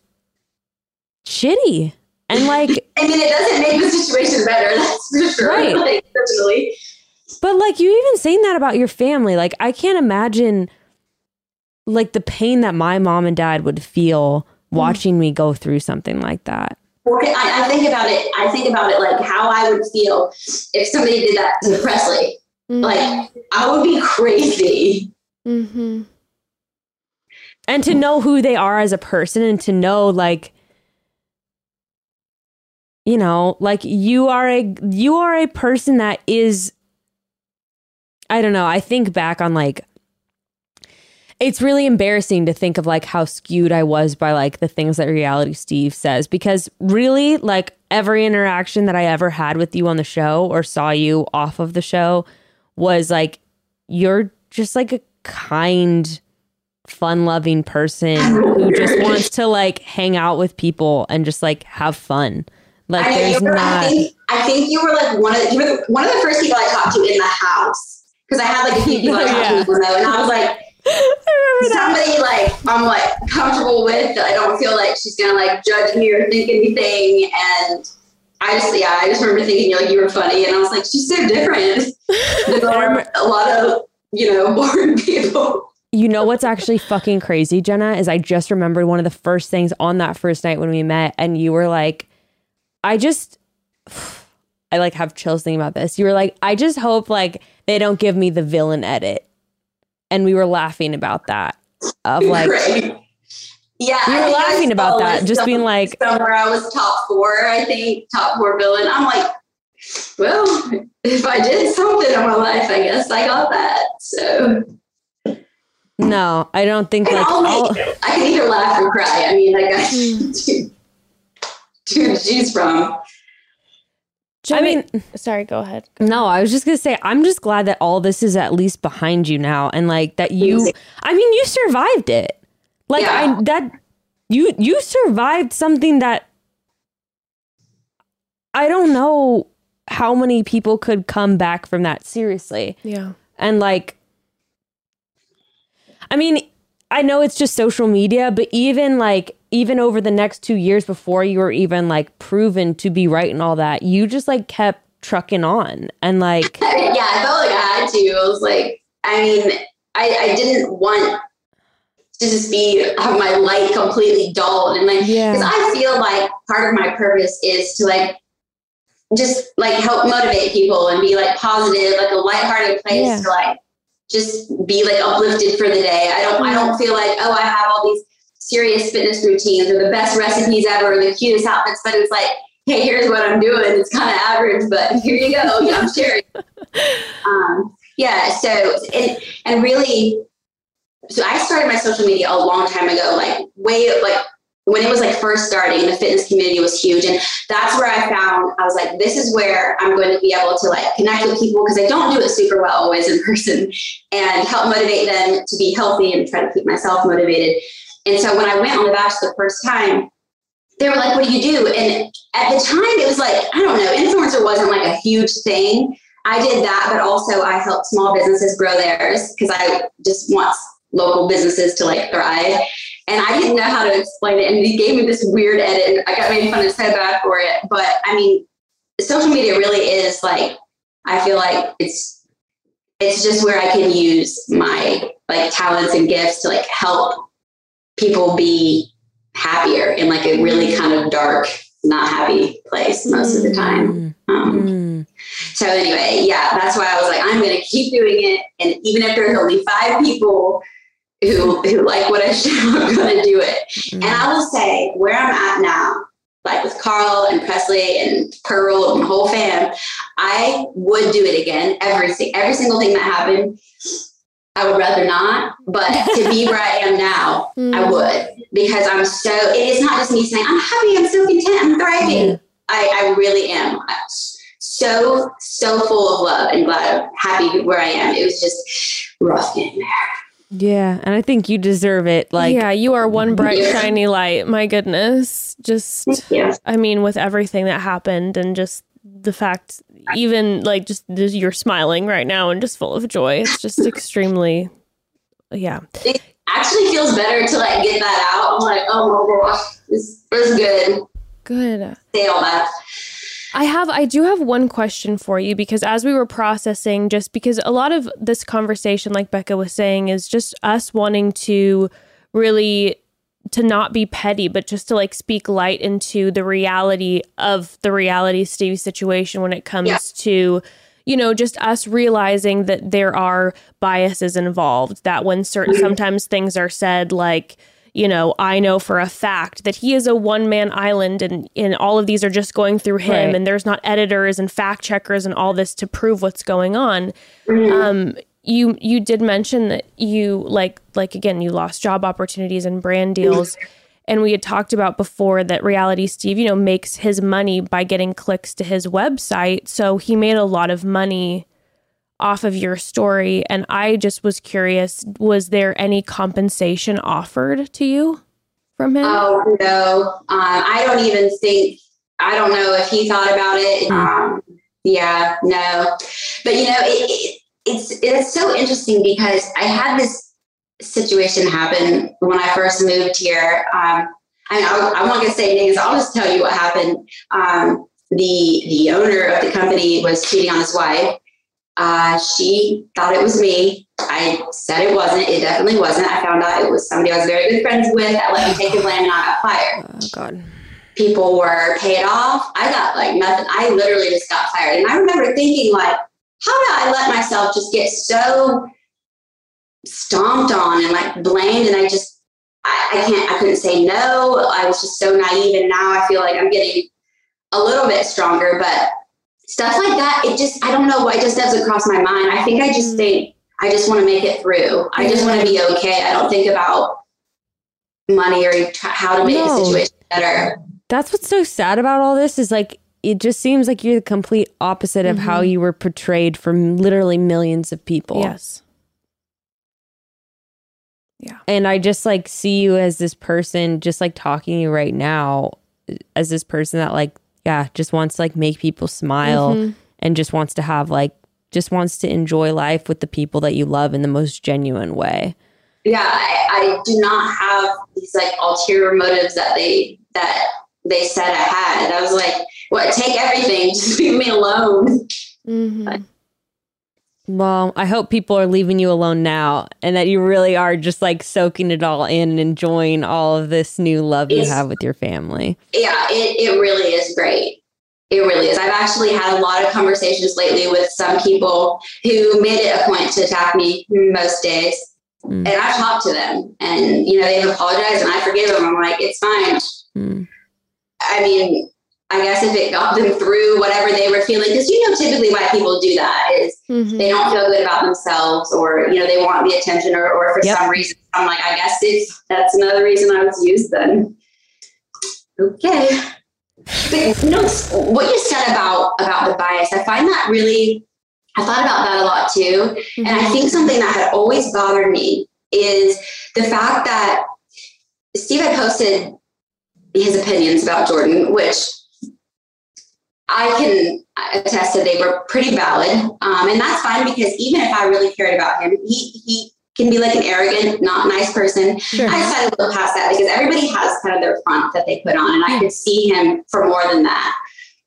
shitty. And like I mean, it doesn't make the situation better. That's for sure. Right. Like, personally. But like you even saying that about your family, like I can't imagine like the pain that my mom and dad would feel mm-hmm. watching me go through something like that. I, I think about it. I think about it like how I would feel if somebody did that to Presley. Mm-hmm. Like, I would be crazy. Mm-hmm. And to know who they are as a person and to know like you know, like you are a you are a person that is I don't know, I think back on like it's really embarrassing to think of like how skewed I was by like the things that reality Steve says because really like every interaction that I ever had with you on the show or saw you off of the show was like you're just like a kind fun-loving person who just wants to like hang out with people and just like have fun. Like I, there's you were, I think I think you were like one of you were the, one of the first people I talked to in the house because I had like a few people I talked to and I was like somebody like I'm like comfortable with that I don't feel like she's gonna like judge me or think anything and. I just yeah, I just remember thinking like you were funny, and I was like, she's so different than a lot of you know boring people. You know what's actually fucking crazy, Jenna, is I just remembered one of the first things on that first night when we met, and you were like, I just, I like have chills thinking about this. You were like, I just hope like they don't give me the villain edit. And we were laughing about that. Of like, Right. Yeah, We were laughing about that, just being like- somewhere I was top four, I think top four villain. I'm like, well, if I did something in my life, I guess I got that. So no, I don't think I like, can, I'll- only, I can either laugh or cry. I mean, I got Hmm. two, two to choose from. I mean, sorry, go ahead. No, I was just gonna say I'm just glad that all this is at least behind you now, and like that you. I mean, you survived it. Like Yeah. I that you you survived something that I don't know how many people could come back from that seriously, Yeah. and like, I mean, I know it's just social media, but even like even over the next two years before you were even like proven to be right and all that, you just like kept trucking on and like. yeah, I felt like I had to. I was like, I mean, I, I didn't want to just be have my light completely dulled and like Yeah. because I feel like part of my purpose is to like just like help motivate people and be like positive, like a lighthearted place Yeah. to like just be like uplifted for the day. I don't I don't feel like, oh, I have all these serious fitness routines or the best recipes ever or the cutest outfits, but it's like, hey, here's what I'm doing. It's kind of average, but here you go. Yeah, I'm sharing. um, yeah. So and and really, so I started my social media a long time ago, like way like when it was like first starting. The fitness community was huge, and that's where I found I was like, this is where I'm going to be able to like connect with people because I don't do it super well always in person, and help motivate them to be healthy and try to keep myself motivated. And so when I went on the Bachelor the first time, they were like, "What do you do?" And at the time, it was like I don't know, influencer wasn't like a huge thing. I did that, but also I helped small businesses grow theirs because I just want local businesses to like thrive. And I didn't know how to explain it. And he gave me this weird edit. And I got made fun of so bad for it. But I mean, social media really is like, I feel like it's it's just where I can use my like talents and gifts to like help people be happier in like a really kind of dark, not happy place most of the time. Um, Mm. so anyway, yeah, that's why I was like, I'm going to keep doing it, and even if there's only five people who who like what I show, I'm going to do it. Mm-hmm. And I will say where I'm at now, like with Karl and Presley and Pearl and the whole fam, I would do it again. Every every single thing that happened, I would rather not. But to be where I am now, I mm-hmm. would because I'm so. It is not just me saying I'm happy, I'm so content, I'm thriving. Mm-hmm. I, I really am. I'm so so full of love and glad happy where I am. It was just rough getting there. Yeah, and I think you deserve it. Like, yeah, you are one bright, Yeah. shiny light. My goodness. Just, Yeah. I mean, with everything that happened and just the fact, even like just, just you're smiling right now and just full of joy. It's just extremely, yeah. It actually feels better to like get that out. I'm like, oh my gosh, this was good. Good. Say all that. I have I do have one question for you because as we were processing just because a lot of this conversation like Bekah was saying is just us wanting to really to not be petty but just to like speak light into the reality of the reality Stevie situation when it comes Yeah. to you know just us realizing that there are biases involved that when certain mm-hmm. sometimes things are said like you know, I know for a fact that he is a one man island and, and all of these are just going through him Right. and there's not editors and fact checkers and all this to prove what's going on. Um, you you did mention that you like like again you lost job opportunities and brand deals and we had talked about before that reality steve you know makes his money by getting clicks to his website so he made a lot of money off of your story and i just was curious was there any compensation offered to you from him Oh no, um, I don't even think. I don't know if he thought about it. Um, yeah, no, but you know, it, it, it's it's so interesting because I had this situation happen when I first moved here. Um, I, mean, I, going to say names. I'll just tell you what happened. Um, the the owner of the company was cheating on his wife, Uh, she thought it was me. I said it wasn't. It definitely wasn't. I found out it was somebody I was very good friends with that let me take the blame and I got fired. Oh God. People were paid off. I got like nothing. I literally just got fired. And I remember thinking like, how did I let myself just get so stomped on and like blamed? And I just, I, I can't, I couldn't say no. I was just so naive. And now I feel like I'm getting a little bit stronger, but stuff like that, it just, I don't know why it just doesn't cross my mind. I think I just mm. think, I just want to make it through. I just want to be okay. I don't think about money or how to make No. the situation better. That's what's so sad about all this is like it just seems like you're the complete opposite of how mm-hmm. you were portrayed from literally millions of people. Yes. Yeah. And I just like see you as this person, just like talking to you right now, as this person that like, yeah, just wants to like make people smile Mm-hmm. and just wants to have like, just wants to enjoy life with the people that you love in the most genuine way. Yeah, I, I do not have these like ulterior motives that they that they said I had. I was like, what? Take everything, just leave me alone. Mm-hmm. Well, I hope people are leaving you alone now and that you really are just like soaking it all in and enjoying all of this new love you have with your family. Yeah, it, it really is great. It really is. I've actually had a lot of conversations lately with some people who made it a point to attack me most days. Mm. And I've talked to them and, you know, they've apologized and I forgive them. I'm like, it's fine. Mm. I mean, I guess if it got them through whatever they were feeling, because you know, typically why people do that is Mm-hmm. they don't feel good about themselves or, you know, they want the attention or, or for Yep. some reason. I'm like, I guess it's, that's another reason I was used then. Okay. But you know, what you said about, about the bias, I find that really, I thought about that a lot too. And I think something that had always bothered me is the fact that Steve had posted his opinions about Jordan, which I can attest that they were pretty valid. Um, and that's fine because even if I really cared about him, he, he can be like an arrogant, not nice person. Sure. I decided to look past that because everybody has kind of their front that they put on, and I could see him for more than that.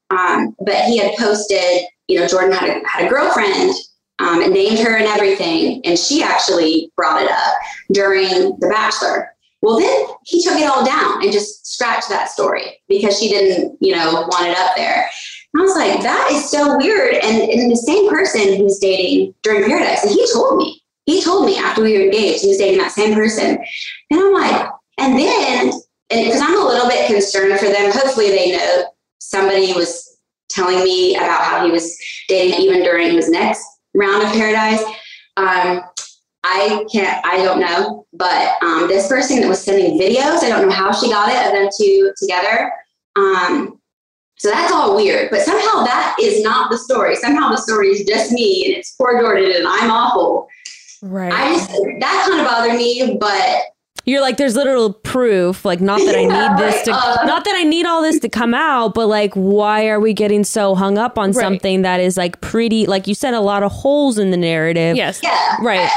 Um, but he had posted, you know, Jordan had a, had a girlfriend um, and named her and everything, and she actually brought it up during The Bachelor. Well, then he took it all down and just scratched that story because she didn't, you know, want it up there. And I was like, that is so weird. And, and the same person who's dating during Paradise, and he told me, he told me after we were engaged, he was dating that same person. And I'm like, and then, and because I'm a little bit concerned for them, hopefully they know somebody was telling me about how he was dating even during his next round of Paradise. Um, I can't, I don't know, but um, this person that was sending videos, I don't know how she got it of them two together. Um, so that's all weird, but somehow that is not the story. Somehow the story is just me and it's poor Jordan and I'm awful. Right. I just, that kind of bothered me, but You're like, there's literal proof, like not that I need this to, right, uh. not that I need all this to come out, but like, why are we getting so hung up on Right. something that is like pretty, like you said, a lot of holes in the narrative. yes. yeah. Right.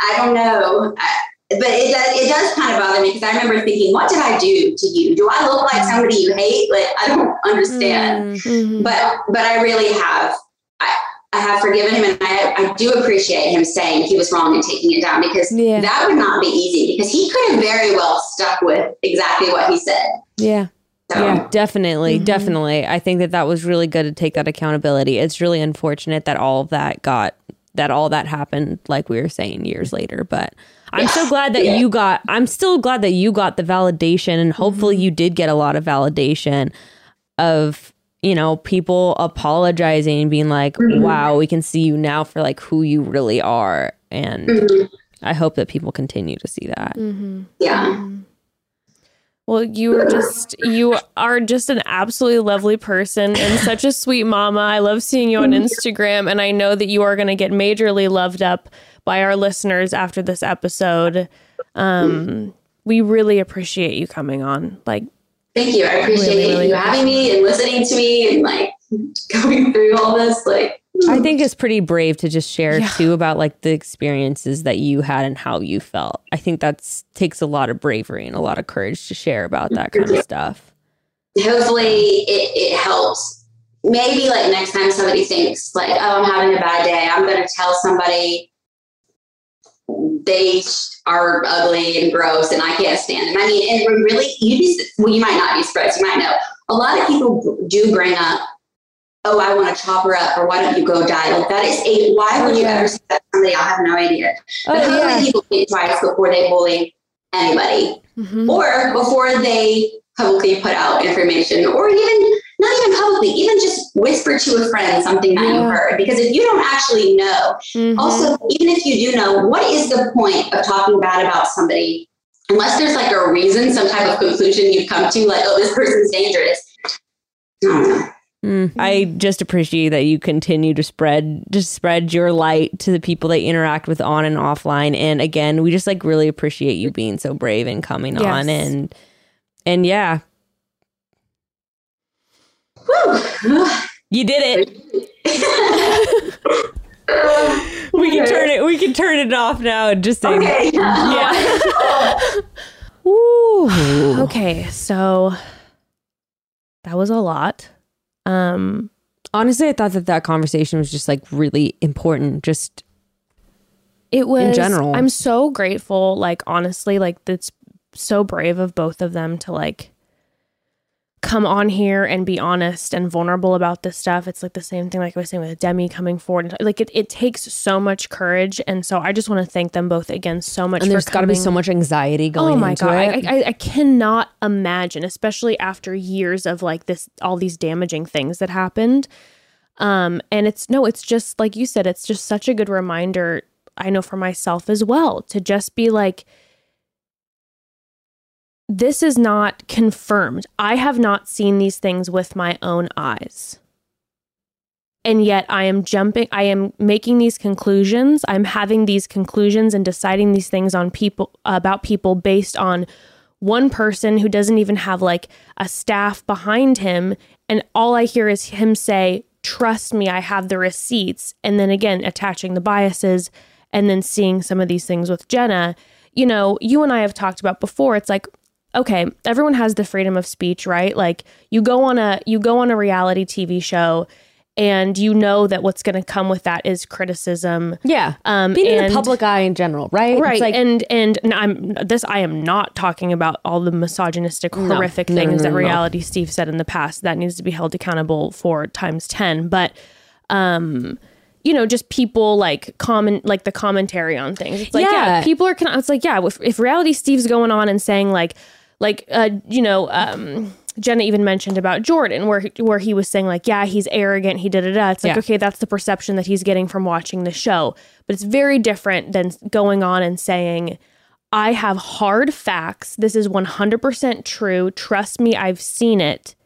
I don't know. I- But it does, it does kind of bother me because I remember thinking, what did I do to you? Do I look like somebody you hate? Like, I don't understand. Mm. Mhm. but but I really have I, I have forgiven him and I, I do appreciate him saying he was wrong and taking it down because Yeah. that would not be easy because he could have very well stuck with exactly what he said. Yeah. So Yeah, definitely, Mhm. definitely. I think that that was really good to take that accountability. It's really unfortunate that all of that got that all that happened like we were saying years later, but I'm so glad that Yeah. you got I'm still glad that you got the validation and hopefully you did get a lot of validation of you know people apologizing being like Mhm. wow we can see you now for like who you really are and mhm, i hope that people continue to see that Mhm. yeah. Well, you are just you are just an absolutely lovely person and such a sweet mama. I love seeing you on Instagram and I know that you are going to get majorly loved up by our listeners after this episode. Um we really appreciate you coming on. Like Thank you. I appreciate Really, really you having me and listening to me and like going through all this. Like I think it's pretty brave to just share Yeah. too about like the experiences that you had and how you felt. I think that's takes a lot of bravery and a lot of courage to share about that kind of stuff. hopefully it, it helps maybe like next time somebody thinks like, oh, I'm having a bad day, I'm going to tell somebody they are ugly and gross and I can't stand them. I mean, and really, you be, well, you might not be surprised. You might know a lot of people do bring up, oh, I want to chop her up, or why don't you go die? Like that is a, why would you ever say that to somebody? I have no idea. Oh, but how yeah. many people think twice before they bully anybody? Mhm. or before they publicly put out information or even not even publicly even just whisper to a friend something that you heard because if you don't actually know Mhm. also even if you do know what is the point of talking bad about somebody unless there's like a reason some type of conclusion you've come to like oh this person's dangerous I don't know. Mm. I just appreciate that you continue to spread just spread your light to the people that you interact with on and offline. And again, we just like really appreciate you being so brave and coming Yes. on and and yeah, Whew. you did it. We can turn it. We can turn it off now and just say, okay yeah. Ooh. Okay, so that was a lot. Um, Honestly, I thought that that conversation was just like really important. Just it was in general. I'm so grateful. Like honestly, like that's so brave of both of them to like come on here and be honest and vulnerable about this stuff. It's like the same thing like I was saying with Demi coming forward. Like it, it takes so much courage, and so I just want to thank them both again so much. and there's got to be so much anxiety going oh my god. I, I, I cannot imagine especially after years of like this all these damaging things that happened um and it's no it's just like you said it's just such a good reminder i know for myself as well to just be like this is not confirmed. I have not seen these things with my own eyes. And yet i am jumping i am making these conclusions. I'm having these conclusions and deciding these things on people about people based on one person who doesn't even have like a staff behind him. And all i hear is him say trust me i have the receipts. And then again attaching the biases and then seeing some of these things with jenna. You know you and i have talked about before it's like okay everyone has the freedom of speech right? Like you go on a you go on a reality tv show and you know that what's going to come with that is criticism. Yeah, um being in the public eye in general, right? Right like, and and and i'm this i am not talking about all the misogynistic horrific No, no, no, things no, that reality steve said in the past. That needs to be held accountable for times 10 but um you know just people like comment like the commentary on things. It's like yeah, Yeah. people are con- it's like yeah if, if reality steve's going on and saying like like uh you know um Jenna even mentioned about Jordan, where where he was saying like, yeah, he's arrogant, he did it. It's like, Yeah. okay, that's the perception that he's getting from watching the show, but it's very different than going on and saying, I have hard facts. This is one hundred percent true. Trust me, I've seen it.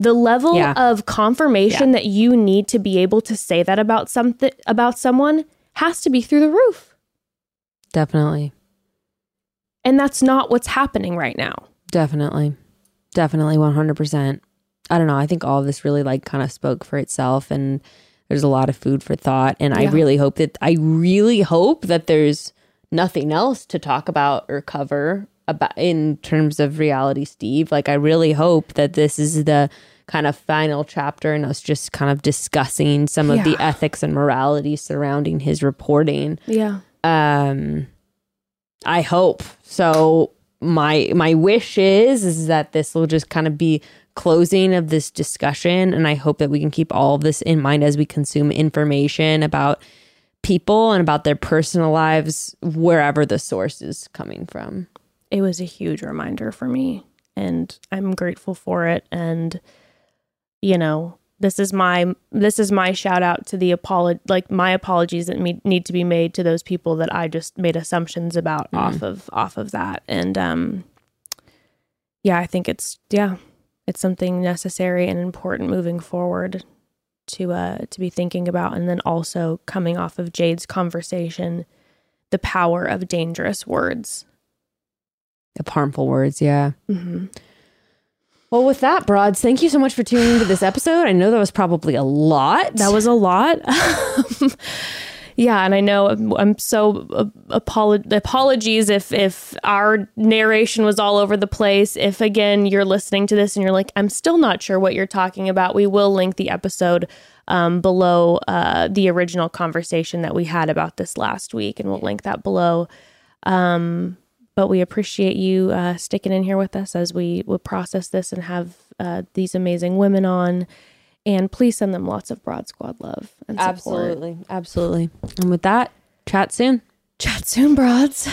The level Yeah. of confirmation that you need to be able to say that about something about someone has to be through the roof, definitely, and that's not what's happening right now. definitely, definitely, one hundred percent. I don't know. I think all of this really like kind of spoke for itself, and there's a lot of food for thought. And I really hope that I really hope that there's nothing else to talk about or cover about in terms of reality Steve. Like I really hope that this is the kind of final chapter and us just kind of discussing some of the ethics and morality surrounding his reporting. Yeah. um i hope. So my my wish is is that this will just kind of be closing of this discussion and i hope that we can keep all of this in mind as we consume information about people and about their personal lives wherever the source is coming from. It was a huge reminder for me and i'm grateful for it and you know this is my this is my shout out to the apolo- like my apologies that me- need to be made to those people that i just made assumptions about off of off of that. And um yeah i think it's yeah it's something necessary and important moving forward to uh to be thinking about. And then also coming off of jade's conversation the power of dangerous words. The harmful words yeah. Mm-hmm. Well with that broads thank you so much for tuning into this episode i know that was probably a lot That was a lot. Yeah, and I know I'm, so uh, apolo- apologies if if our narration was all over the place. If again you're listening to this and you're like, I'm still not sure what you're talking about, we will link the episode um, below uh, the original conversation that we had about this last week, and we'll link that below. Um, but we appreciate you uh, sticking in here with us as we will process this and have uh, these amazing women on. And please send them lots of Broad Squad love and support. Absolutely. Absolutely. And with that, chat soon. Chat soon, broads.